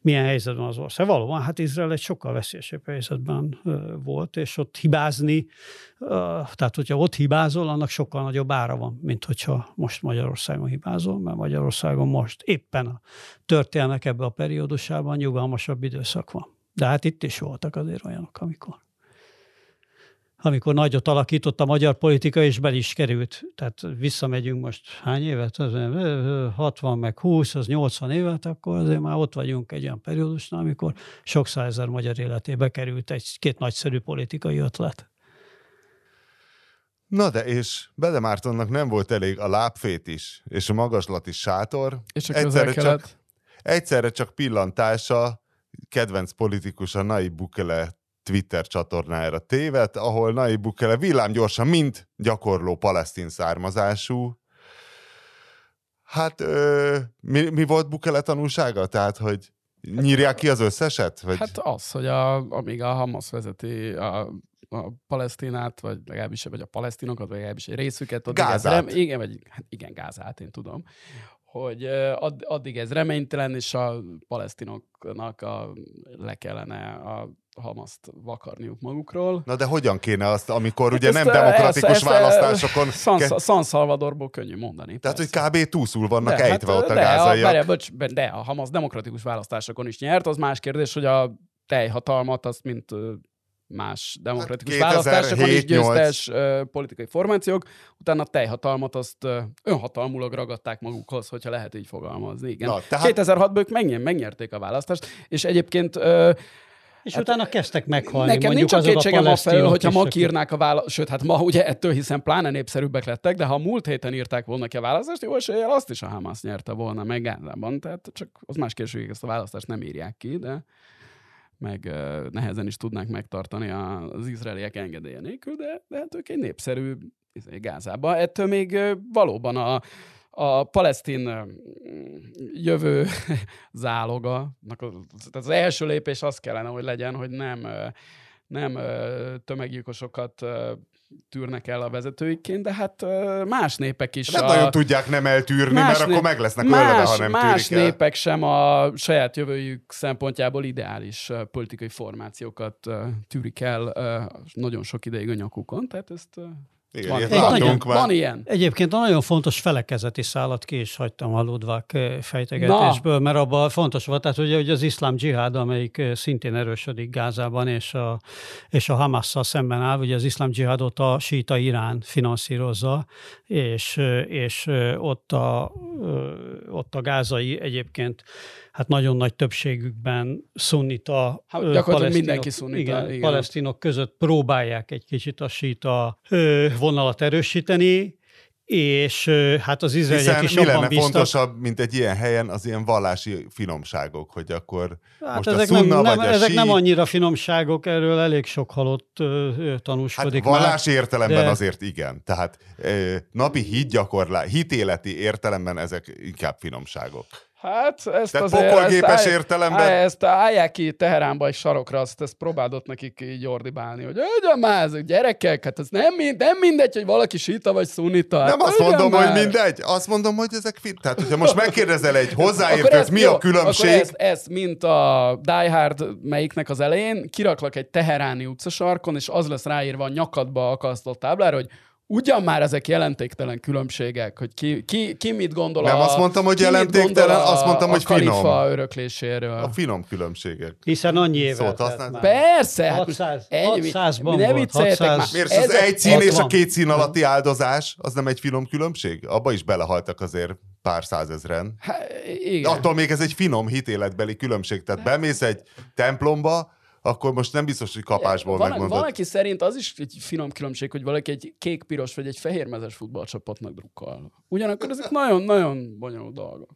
milyen helyzetben az ország. Valóban, hát Izrael egy sokkal veszélyesebb helyzetben volt, és ott hibázni, tehát hogyha ott hibázol, annak sokkal nagyobb ára van, mint hogyha most Magyarországon hibázol, mert Magyarországon most éppen a történelmek ebbe a periódusában nyugalmasabb időszak van. De hát itt is voltak azért olyanok, amikor amikor nagyot alakított a magyar politika, és be is került. Tehát visszamegyünk most hány évet? 60 meg 20, az 80 évet, akkor azért már ott vagyunk egy olyan periódusnál, amikor sok százezer magyar életébe került egy-két nagyszerű politikai ötlet. Na de, és Bede Mártonnak nem volt elég a lábfét is, és a magaslati sátor. És a egyszerre csak, egyszerre csak pillantása kedvenc politikus a Nai Bukele Twitter csatornájára tévet, ahol Nai Bukele villámgyorsan, mint gyakorló palesztin származású. Hát ö, mi, mi volt Bukele tanulsága? Tehát, hogy nyírják ki az összeset? Vagy? Hát az, hogy a, amíg a Hamas vezeti a, a Palesztinát, vagy legalábbis vagy a palesztinokat, vagy legalábbis egy részüket. Gázát. rem, igen, vagy, hát igen, Gázát, én tudom hogy add, addig ez reménytelen, és a palesztinoknak a, le kellene a Hamaszt vakarniuk magukról. Na de hogyan kéne azt, amikor ugye ezt, nem demokratikus ezt, választásokon... San, ke... San Salvadorból könnyű mondani. Tehát, persze. hogy kb. túszul vannak de, ejtve hát, ott a gázaiak. A, bocs, de a Hamas demokratikus választásokon is nyert, az más kérdés, hogy a teljhatalmat azt mint más demokratikus hát választásokon is győztes uh, politikai formációk, utána a teljhatalmat azt uh, önhatalmulag ragadták magukhoz, hogyha lehet így fogalmazni. Igen. Na, tehát... 2006-ban ők megny- megnyerték a választást, és egyébként uh, és hát utána kezdtek meghalni. Nekem nincs a kétségem a felől, hogyha ma írnák a választ, sőt, hát ma ugye ettől hiszen pláne népszerűbbek lettek, de ha múlt héten írták volna ki a választást, jó eséllyel azt is a Hamas nyerte volna meg Gázában, tehát csak az más kérdés, hogy ezt a választást nem írják ki, de meg uh, nehezen is tudnánk megtartani az izraeliek engedélye nélkül, de, de hát ők egy népszerű izé, Gázába. Ettől még uh, valóban a, a palesztin jövő [laughs] záloga, az első lépés az kellene, hogy legyen, hogy nem, nem tömeggyilkosokat tűrnek el a vezetőiként, de hát más népek is. Nem a... nagyon tudják nem eltűrni, mert nép... akkor meg lesznek más, ölve, ha nem Más tűrik népek sem a saját jövőjük szempontjából ideális politikai formációkat tűrik el nagyon sok ideig a nyakukon, tehát ezt igen, van, nagyon, már. van ilyen. Egyébként nagyon fontos felekezeti szállat ki is hagytam a Ludvák fejtegetésből, Na. mert abban fontos volt, tehát ugye, ugye az iszlám dzsihád, amelyik szintén erősödik Gázában, és a, és a Hamasszal szemben áll, ugye az iszlám dzsihádot a síta Irán finanszírozza, és, és ott, a, ott a gázai egyébként hát nagyon nagy többségükben szunnita hát, gyakorlatilag mindenki szunnita. Igen, igen, palesztinok között próbálják egy kicsit a síta vonalat erősíteni, és hát az izraeliek is mi lenne bíztak. fontosabb, mint egy ilyen helyen, az ilyen vallási finomságok, hogy akkor hát most ezek a szunna, nem, nem, vagy a Ezek sí... nem annyira finomságok, erről elég sok halott ö, tanúskodik hát vallási már, értelemben de... azért igen. Tehát ö, napi hitgyakorlás, hitéleti értelemben ezek inkább finomságok. Hát ezt Tehát azért... pokolgépes ezt, értelemben... Ezt állják ki Teheránba egy sarokra, azt ezt próbálott nekik így ordibálni, hogy ugyan már, ezek gyerekek, hát ez nem, mind, nem mindegy, hogy valaki sita vagy szunita. Hát nem azt mondom, már. hogy mindegy, azt mondom, hogy ezek fit. Tehát, hogyha most megkérdezel egy [laughs] hozzáértőt, mi jó, a különbség... Akkor ez, ez, mint a Die Hard melyiknek az elején, kiraklak egy teheráni utcasarkon, és az lesz ráírva a nyakadba akasztott táblára, hogy ugyan már ezek jelentéktelen különbségek, hogy ki, ki, ki mit gondol Nem a, azt mondtam, hogy jelentéktelen, a, azt mondtam, hogy finom. A örökléséről. A finom különbségek. Hiszen annyi éve. Persze. 600, hát 600-ban ne volt. 600, már. Miért az egy szín és a két szín alatti áldozás, az nem egy finom különbség? Abba is belehaltak azért pár százezren. Há, igen. Attól még ez egy finom hitéletbeli különbség. Tehát bemész egy templomba, akkor most nem biztos, hogy kapásból van, megmondod. Valaki szerint az is egy finom különbség, hogy valaki egy kék-piros vagy egy fehérmezes futballcsapatnak drukkal. Ugyanakkor ezek nagyon-nagyon bonyolult dolgok.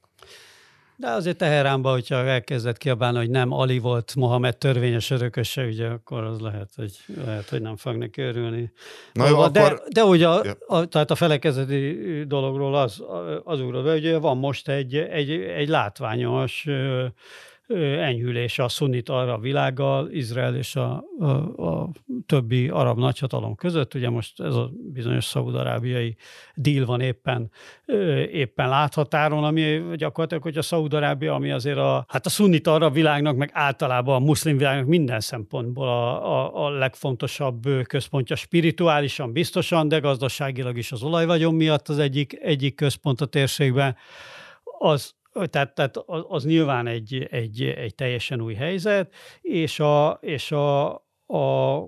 De azért Teheránban, hogyha elkezdett kiabálni, hogy nem Ali volt Mohamed törvényes örököse, ugye, akkor az lehet, hogy, lehet, hogy nem fog neki örülni. Na jó, de, akkor... de ugye a, a, tehát a felekezeti dologról az, az úrod, hogy van most egy, egy, egy látványos enyhülése a szunnit arra világgal, Izrael és a, a, a többi arab nagyhatalom között. Ugye most ez a bizonyos szaudarábiai deal van éppen, éppen láthatáron, ami gyakorlatilag, hogy a Szaudarábia, ami azért a, hát a szunnit arab világnak, meg általában a muszlim világnak minden szempontból a, a, a legfontosabb központja spirituálisan biztosan, de gazdaságilag is az olajvagyon miatt az egyik, egyik központ a térségben, az, tehát, tehát az nyilván egy, egy, egy teljesen új helyzet, és a, és a, a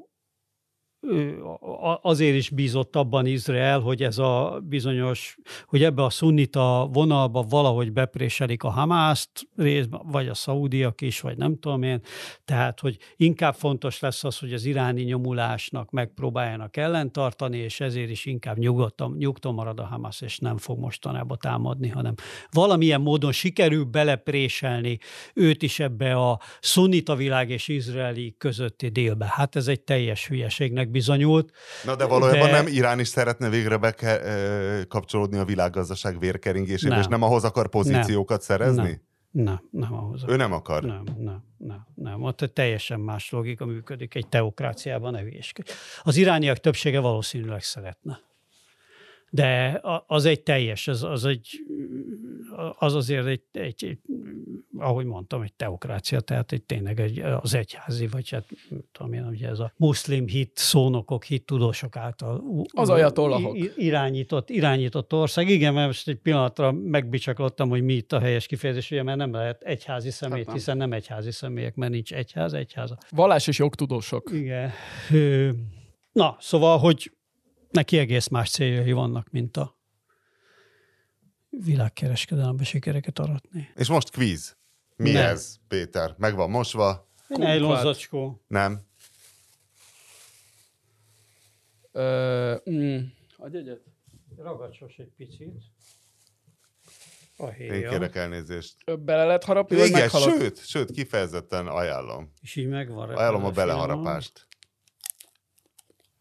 azért is bízott abban Izrael, hogy ez a bizonyos, hogy ebbe a szunnita vonalba valahogy bepréselik a Hamászt, részben, vagy a szaudiak is, vagy nem tudom én. Tehát, hogy inkább fontos lesz az, hogy az iráni nyomulásnak megpróbáljanak ellentartani, és ezért is inkább nyugodtan, nyugton marad a Hamas, és nem fog mostanában támadni, hanem valamilyen módon sikerül belepréselni őt is ebbe a szunnita világ és izraeli közötti délbe. Hát ez egy teljes hülyeségnek bizonyult. Na de valójában de... nem Irán is szeretne végre bekapcsolódni a világgazdaság vérkeringésébe, nem. és nem ahhoz akar pozíciókat nem. szerezni? Nem. Nem, nem ahhoz. Ő nem akar? Nem, nem, nem, nem. Ott egy teljesen más logika működik egy teokráciában, ne hülyeskedj. Az irániak többsége valószínűleg szeretne de az egy teljes, az, az, egy, az azért egy, egy, egy, ahogy mondtam, egy teokrácia, tehát egy tényleg egy, az egyházi, vagy hát tudom én, ugye ez a muszlim hit, szónokok, hit tudósok által az ajatollahok. irányított, irányított ország. Igen, mert most egy pillanatra megbicsaklottam, hogy mi itt a helyes kifejezés, ugye, mert nem lehet egyházi személy, hát nem. hiszen nem egyházi személyek, mert nincs egyház, egyháza. Vallás és jogtudósok. Igen. Na, szóval, hogy neki egész más céljai vannak, mint a világkereskedelembe sikereket aratni. És most kvíz. Mi nem. ez, Péter? Meg van mosva? Nejlonzacskó. Nem. Ö, mm, adj egyet. Ragadsos egy picit. A héja. Én kérek elnézést. Bele lehet harapni, Igen, sőt, sőt, kifejezetten ajánlom. És így megvan. Ajánlom a beleharapást.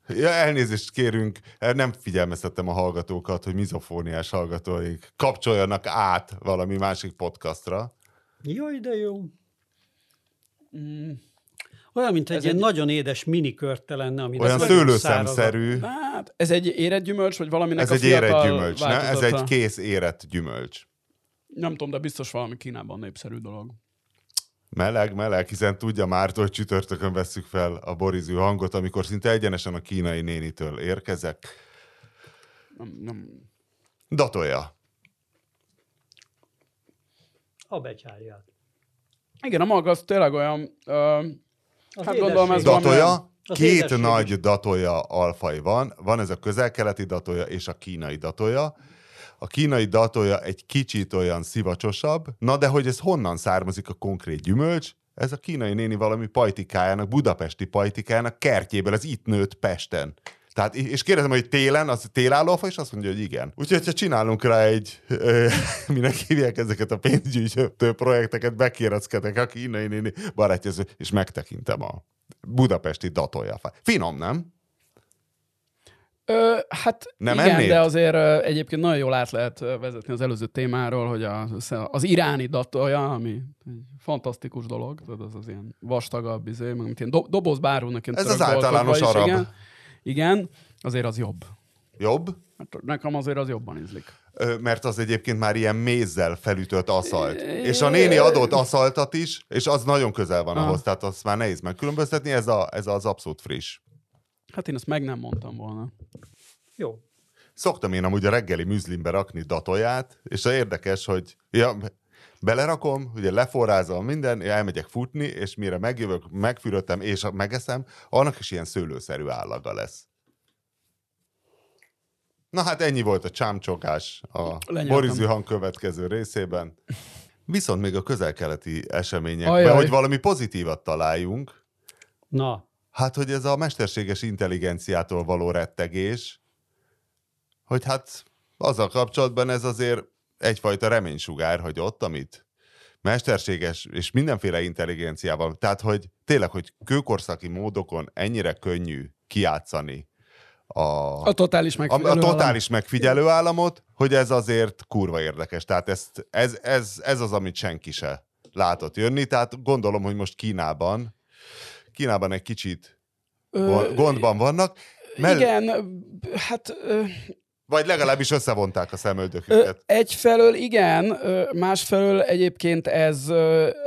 Ja, elnézést kérünk, nem figyelmeztettem a hallgatókat, hogy mizofóniás hallgatóik kapcsoljanak át valami másik podcastra. Jaj, de jó. Mm. Olyan, mint egy ez ilyen egy... nagyon édes minikörte lenne, ami Olyan szőlőszemszerű. Hát, ez egy érett gyümölcs, vagy valaminek ez a egy érett gyümölcs, ne? Ez egy kész érett gyümölcs. Nem tudom, de biztos valami Kínában népszerű dolog. Meleg, meleg, hiszen tudja már, hogy csütörtökön veszük fel a borizű hangot, amikor szinte egyenesen a kínai nénitől érkezek. Nem, nem. Datolja. A becsárját. Igen, a maga az tényleg olyan... Uh, hát gondolom ez Datolja, két nagy datolja alfaj van. Van ez a közel-keleti datolja és a kínai datolja. A kínai datolja egy kicsit olyan szivacsosabb, na de hogy ez honnan származik a konkrét gyümölcs? Ez a kínai néni valami pajtikájának, budapesti pajtikájának kertjéből, ez itt nőtt Pesten. Tehát, és kérdezem, hogy télen, az télállófa, és azt mondja, hogy igen. Úgyhogy, ha csinálunk rá egy, ö, [laughs] minek hívják ezeket a pénzgyűjtő projekteket, bekéreckedek a kínai néni barátja, és megtekintem a budapesti datoljafát. Finom, nem? Ö, hát nem igen, ennél? de azért ö, egyébként nagyon jól át lehet vezetni az előző témáról, hogy a, az iráni datolja, ami egy fantasztikus dolog, az az ilyen vastagabb, izé, mint ilyen do, dobozbárúnak. Ez az általános arab. Igen, igen, azért az jobb. Jobb? Hát nekem azért az jobban ízlik. Mert az egyébként már ilyen mézzel felütött aszalt. És a néni adott aszaltat is, és az nagyon közel van ahhoz, tehát azt már nehéz megkülönböztetni, ez, a, ez az abszolút friss. Hát én ezt meg nem mondtam volna. Jó. Szoktam én amúgy a reggeli műzlimbe rakni datoját, és a érdekes, hogy ja, belerakom, ugye leforrázom minden, elmegyek futni, és mire megjövök, megfürödtem, és megeszem, annak is ilyen szőlőszerű állaga lesz. Na hát ennyi volt a csámcsokás a Boris hang következő részében. Viszont még a közel-keleti eseményekben, Ajaj. hogy valami pozitívat találjunk. Na. Hát, hogy ez a mesterséges intelligenciától való rettegés, hogy hát azzal kapcsolatban ez azért egyfajta reménysugár, hogy ott, amit mesterséges és mindenféle intelligenciával, tehát hogy tényleg, hogy kőkorszaki módokon ennyire könnyű kiátszani a, a totális megfigyelő, a, a totális megfigyelő államot, hogy ez azért kurva érdekes. Tehát ezt, ez, ez, ez az, amit senki se látott jönni, tehát gondolom, hogy most Kínában, Kínában egy kicsit Ö, gondban vannak. Mell- igen, hát vagy legalábbis összevonták a szemöldöküket. Egyfelől igen, másfelől egyébként ez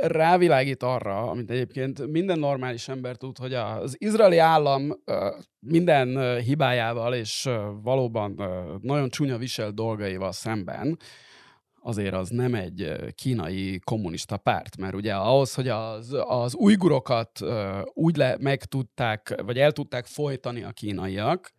rávilágít arra, amit egyébként minden normális ember tud, hogy az izraeli állam minden hibájával és valóban nagyon csúnya visel dolgaival szemben azért az nem egy kínai kommunista párt, mert ugye ahhoz, hogy az, az ujgurokat úgy le, meg tudták, vagy el tudták folytani a kínaiak,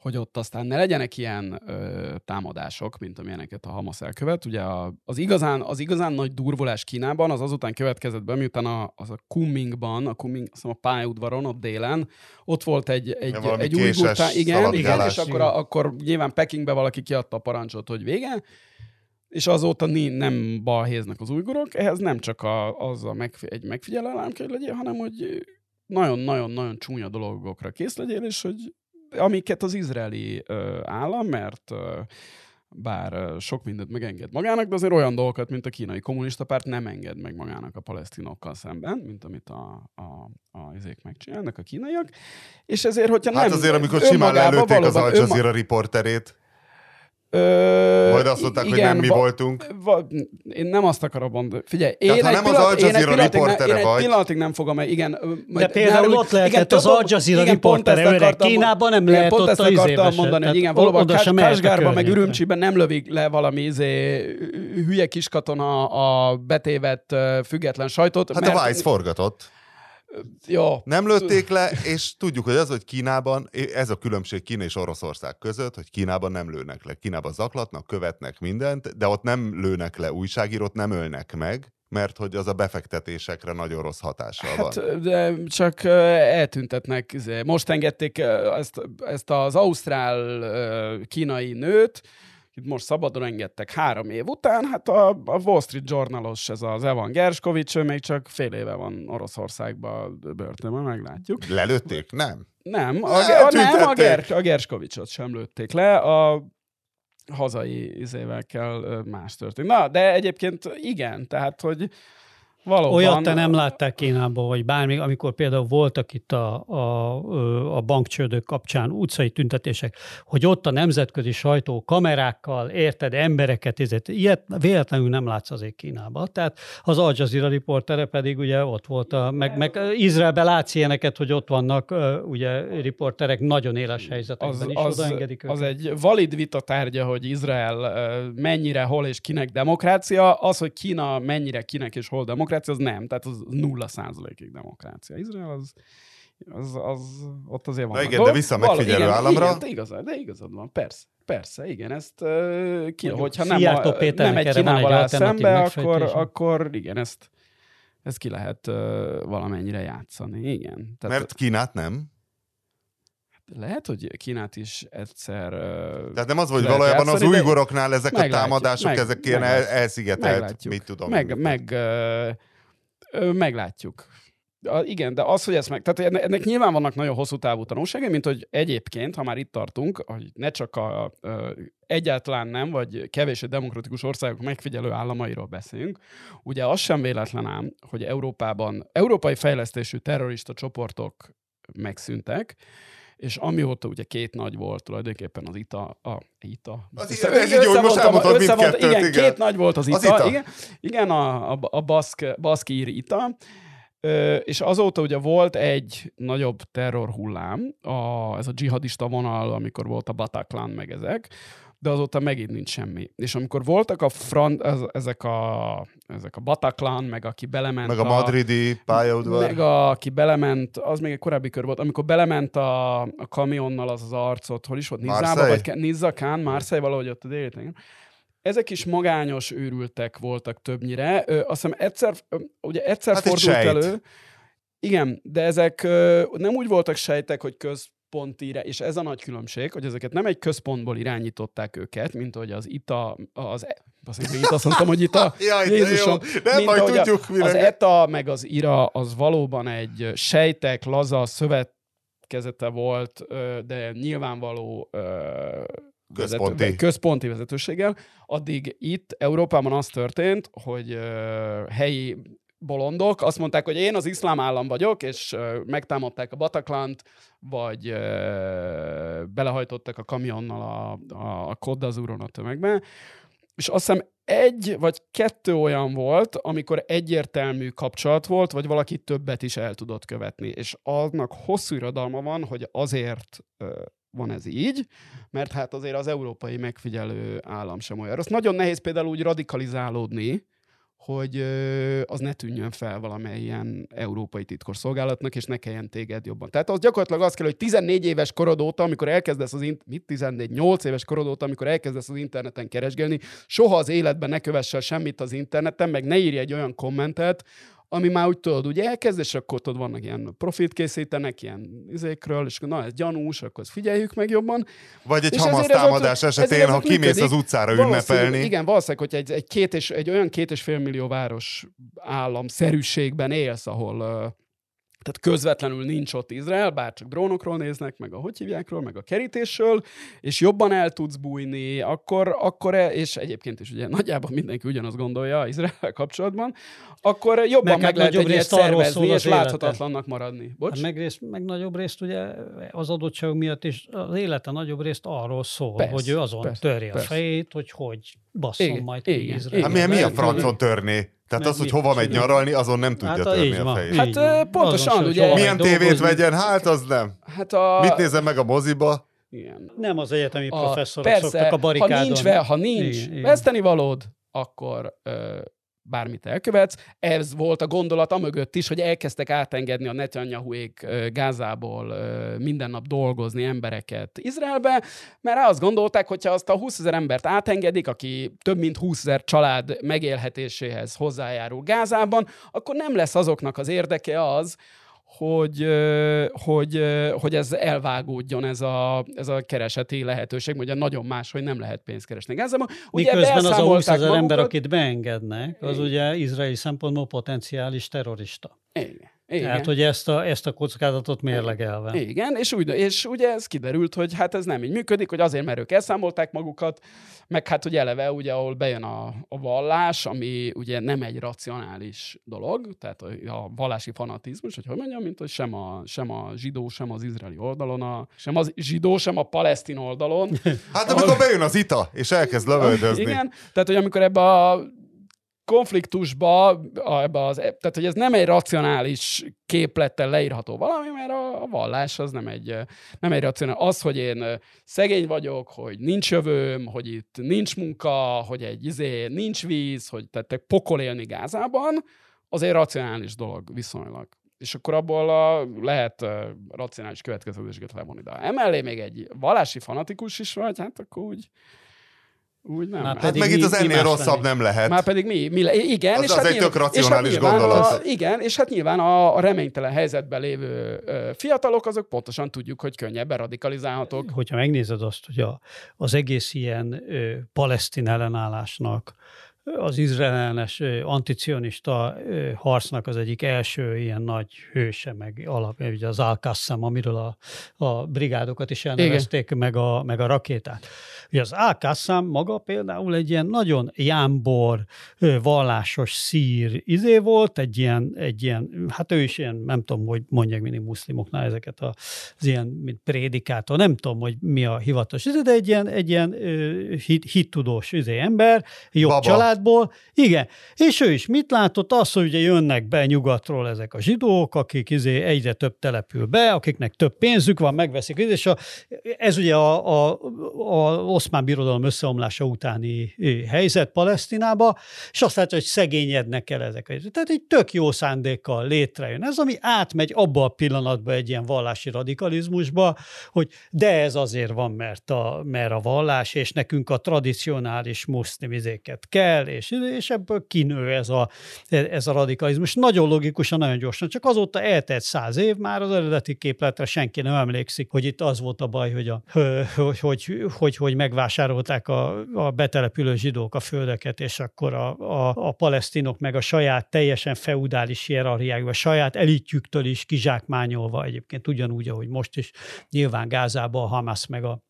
hogy ott aztán ne legyenek ilyen ö, támadások, mint amilyeneket a Hamas elkövet. Ugye a, az, igazán, az igazán nagy durvulás Kínában az azután következett be, miután a, az a Kunmingban, a Kunming, azt a pályaudvaron, ott délen, ott volt egy, egy, ja, egy új gurtá, igen, igen, és akkor, a, akkor nyilván Pekingbe valaki kiadta a parancsot, hogy vége, és azóta nem balhéznek az újgurok, ehhez nem csak a, az a megfi- egy megfigyelő állam kell legyen, hanem hogy nagyon-nagyon-nagyon csúnya dolgokra kész legyél, és hogy amiket az izraeli ö, állam, mert ö, bár ö, sok mindent megenged magának, de azért olyan dolgokat, mint a kínai kommunista párt nem enged meg magának a palesztinokkal szemben, mint amit a, a, a izék megcsinálnak, a kínaiak. És ezért, hogyha hát nem... azért, amikor simán lelőtték az Al Jazeera önma... riporterét, Ö, Majd azt mondták, igen, hogy nem mi va, voltunk. Va, én nem azt akarom mondani. Figyelj, én egy, nem pillanat, az Al Jazeera riportere vagy. Egy pillanatig nem fogom el, igen. De például nem, ott lehetett igen, az Al Jazeera riportere, Kínában nem lehet ott a akartam mondani, hogy igen, valóban Kásgárban meg Ürümcsiben nem lövik le valami izé, hülye kiskatona a betévet független sajtot. Hát a Vice forgatott. Ja. Nem lőtték le, és tudjuk, hogy az, hogy Kínában, ez a különbség Kína és Oroszország között, hogy Kínában nem lőnek le. Kínában zaklatnak, követnek mindent, de ott nem lőnek le újságírót, nem ölnek meg, mert hogy az a befektetésekre nagyon rossz hatással hát, van. De csak eltűntetnek. Izé, most engedték ezt, ezt az ausztrál kínai nőt, itt most szabadon engedtek három év után, hát a, a Wall Street Journalos, ez az Evan Gershkovich, ő még csak fél éve van Oroszországban börtönben, meglátjuk. Lelőtték? Nem. Nem, a, a, nem a, Ger, a Gershkovichot sem lőtték le, a hazai izével kell más történni. Na, de egyébként igen, tehát, hogy Valóban. Olyat te nem látták Kínában, vagy bármi, amikor például voltak itt a, a, a bankcsődök kapcsán utcai tüntetések, hogy ott a nemzetközi sajtó kamerákkal, érted, embereket, ezért, ilyet véletlenül nem látsz azért Kínában. Tehát az Al Jazeera riportere pedig ugye ott volt, a, meg, meg Izraelben látsz ilyeneket, hogy ott vannak ugye riporterek nagyon éles helyzetekben az, is az, odaengedik őket. Az egy valid vita tárgya, hogy Izrael mennyire, hol és kinek demokrácia, az, hogy Kína mennyire kinek és hol demokrácia, demokrácia, az nem, tehát az nulla százalékig demokrácia. Izrael az, az, az, ott azért van. Na igen, de vissza megfigyelő igen, államra. Igen, de igazad, de igazad van, persze. Persze, igen, ezt uh, ki, hogyha nem, a, nem egy Kínával áll szembe, akkor, akkor igen, ezt, ezt ki lehet uh, valamennyire játszani, igen. Tehát, Mert Kínát nem? Lehet, hogy Kínát is egyszer... Tehát nem az, hogy valójában az újgoroknál ezek a támadások, meg, ezek ilyen el, elszigetelt, mit tudom. Meg, meg, uh, meglátjuk. A, igen, de az, hogy ezt meg... Tehát ennek nyilván vannak nagyon hosszú távú tanulságai, mint hogy egyébként, ha már itt tartunk, hogy ne csak a, a egyáltalán nem, vagy kevés demokratikus országok megfigyelő államairól beszélünk, ugye az sem véletlen ám, hogy Európában európai fejlesztésű terrorista csoportok megszűntek, és amióta ugye két nagy volt tulajdonképpen az ITA, a ITA. Az ITA, ez így, hogy most elmondtad mindkettőt, igen, igen. két nagy volt az ITA, az ITA. igen, igen a, a, a baszk, baszkír ITA, Ö, és azóta ugye volt egy nagyobb terrorhullám, a, ez a dzsihadista vonal, amikor volt a Bataclan meg ezek, de azóta megint nincs semmi. És amikor voltak a front, ez, ezek, a, ezek a Bataclan, meg aki belement Meg a, a madridi pályaudvar. Meg a, aki belement, az még egy korábbi kör volt, amikor belement a, a kamionnal az az arcot, hol is volt? Nizzába, vagy Nizza Kán, Marseille, valahogy ott a déli ezek is magányos őrültek voltak többnyire. Ö, azt hiszem egyszer, ugye egyszer hát fordult elő. Igen, de ezek ö, nem úgy voltak sejtek, hogy köz központi, és ez a nagy különbség, hogy ezeket nem egy központból irányították őket, mint hogy az ITA, az e- azt itt azt mondtam, hogy itt a [laughs] Jaj, Jézusom, jó. Nem majd tudjuk, mire. Az ETA meg az IRA az valóban egy sejtek, laza szövetkezete volt, de nyilvánvaló központi. Vezető, központi vezetőséggel. Addig itt Európában az történt, hogy helyi bolondok azt mondták, hogy én az iszlám állam vagyok, és megtámadták a Bataklant, vagy belehajtottak a kamionnal a, a, a Kodazúron a tömegbe, és azt hiszem egy vagy kettő olyan volt, amikor egyértelmű kapcsolat volt, vagy valaki többet is el tudott követni. És annak hosszú irodalma van, hogy azért van ez így, mert hát azért az európai megfigyelő állam sem olyan. Azt nagyon nehéz például úgy radikalizálódni, hogy az ne tűnjön fel valamilyen európai titkosszolgálatnak, és ne kelljen téged jobban. Tehát az gyakorlatilag az kell, hogy 14 éves korod óta, amikor elkezdesz az int- mit 14, 8 éves korod óta, amikor elkezdesz az interneten keresgélni, soha az életben ne kövessel semmit az interneten, meg ne írj egy olyan kommentet, ami már úgy tudod, ugye elkezd, és akkor tudod, vannak ilyen profit készítenek, ilyen izékről, és na, ez gyanús, akkor ezt figyeljük meg jobban. Vagy egy Hamas támadás esetén, ha kimész működik, az utcára ünnepelni. Igen, valószínűleg, hogy egy, egy, két és, egy olyan két és fél millió város állam szerűségben élsz, ahol tehát közvetlenül nincs ott Izrael, bár csak drónokról néznek, meg a hogy hívjákról, meg a kerítésről, és jobban el tudsz bújni, akkor, akkor e, és egyébként is ugye nagyjából mindenki ugyanazt gondolja Izrael kapcsolatban, akkor jobban meg, meg lehet egy ilyet szervezni, és láthatatlannak maradni. Bocs? Hát meg, részt, meg nagyobb részt ugye az adottság miatt is az élete nagyobb részt arról szól, persze, hogy ő azon persze, törje persze. a fejét, hogy hogy basszon igen, majd igen, Izrael. Hát milyen, mi a francon törné? Tehát az, hogy hova megy nyaralni, azon nem tudja hát, törni a fejét. Hát van. pontosan, ugye. Milyen tévét vegyen? Hát az nem. Hát a... Mit nézem meg a moziba? Igen. Nem az egyetemi a, professzorok persze, szoktak a barikádon. Ha nincs, ha nincs igen, veszteni valód, akkor ö, bármit elkövetsz. Ez volt a gondolat amögött is, hogy elkezdtek átengedni a Netanyahuék Gázából minden nap dolgozni embereket Izraelbe, mert azt gondolták, hogyha azt a 20 ezer embert átengedik, aki több mint 20 ezer család megélhetéséhez hozzájárul Gázában, akkor nem lesz azoknak az érdeke az, hogy, hogy, hogy ez elvágódjon ez a, ez a kereseti lehetőség, ugye nagyon más, hogy nem lehet pénzt keresni Gázában. Ugye Miközben az a 20 ezer ember, akit beengednek, az Igen. ugye izraeli szempontból potenciális terrorista. Igen. Igen. Tehát, hogy ezt a, ezt a kockázatot mérlegelve. Igen, és, úgy, és ugye ez kiderült, hogy hát ez nem így működik, hogy azért, mert ők elszámolták magukat, meg hát, hogy eleve, ugye, ahol bejön a, a vallás, ami ugye nem egy racionális dolog, tehát a, vallási fanatizmus, hogy hogy mondjam, mint hogy sem a, sem a zsidó, sem az izraeli oldalon, a, sem az zsidó, sem a palesztin oldalon. [laughs] Hát amikor ahol... bejön az ita, és elkezd [laughs] lövöldözni. Igen, tehát, hogy amikor ebbe a konfliktusba, ebbe az, tehát hogy ez nem egy racionális képlettel leírható valami, mert a, a vallás az nem egy, nem egy racionális. Az, hogy én szegény vagyok, hogy nincs jövőm, hogy itt nincs munka, hogy egy izé, nincs víz, hogy tehát pokol élni Gázában, az egy racionális dolog viszonylag. És akkor abból a, lehet uh, racionális következtetéseket levonni. De emellé még egy vallási fanatikus is vagy, hát akkor úgy úgy nem. Már hát meg itt az ennél rosszabb nem lehet. Már pedig mi? mi le- igen. Az, és az hát egy nyilván, tök racionális hát gondolat. A, igen, és hát nyilván a, a reménytelen helyzetben lévő ö, fiatalok, azok pontosan tudjuk, hogy könnyebben radikalizálhatók. Hogyha megnézed azt, hogy a, az egész ilyen ö, palesztin ellenállásnak az izraelenes anticionista harcnak az egyik első ilyen nagy hőse, meg alap, ugye az al amiről a, a brigádokat is elnevezték, Igen. meg a, meg a rakétát. Ugye az al maga például egy ilyen nagyon jámbor, vallásos szír izé volt, egy ilyen, egy ilyen, hát ő is ilyen, nem tudom, hogy mondják mindig muszlimoknál ezeket az ilyen, mint prédikátor, nem tudom, hogy mi a hivatalos, de egy ilyen, egy ilyen hit, hittudós izé ember, jobb Baba. család, családból, igen, és ő is mit látott? Azt, hogy ugye jönnek be nyugatról ezek a zsidók, akik izé egyre több települ be, akiknek több pénzük van, megveszik, és a, ez ugye a, a, a oszmán birodalom összeomlása utáni helyzet Palesztinába, és azt látja, hogy szegényednek el ezek. Tehát egy tök jó szándékkal létrejön ez, ami átmegy abba a pillanatba egy ilyen vallási radikalizmusba, hogy de ez azért van, mert a, mert a vallás, és nekünk a tradicionális muszlimizéket kell, és, és ebből kinő ez a, ez a radikalizmus. Nagyon logikusan, nagyon gyorsan. Csak azóta eltelt száz év, már az eredeti képletre senki nem emlékszik, hogy itt az volt a baj, hogy, a, hogy, hogy, hogy, hogy megvásárolták a, a betelepülő zsidók a földeket, és akkor a, a, a palesztinok meg a saját teljesen feudális hierarchiájuk, a saját elitjüktől is kizsákmányolva egyébként ugyanúgy, ahogy most is nyilván Gázában a Hamas meg a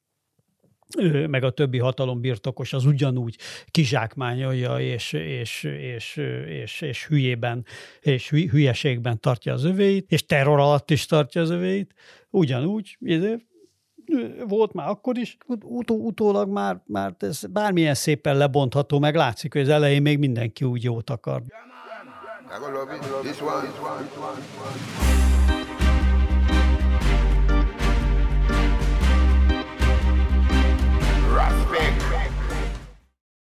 meg a többi hatalom birtokos az ugyanúgy kizsákmányolja és, és, és, és, és hülyében és hülyeségben tartja az övéit, és terror alatt is tartja az övéit, ugyanúgy, izé, volt már akkor is, utó, utólag már, már ez bármilyen szépen lebontható, meg látszik, hogy az elején még mindenki úgy jót akar. Yeah,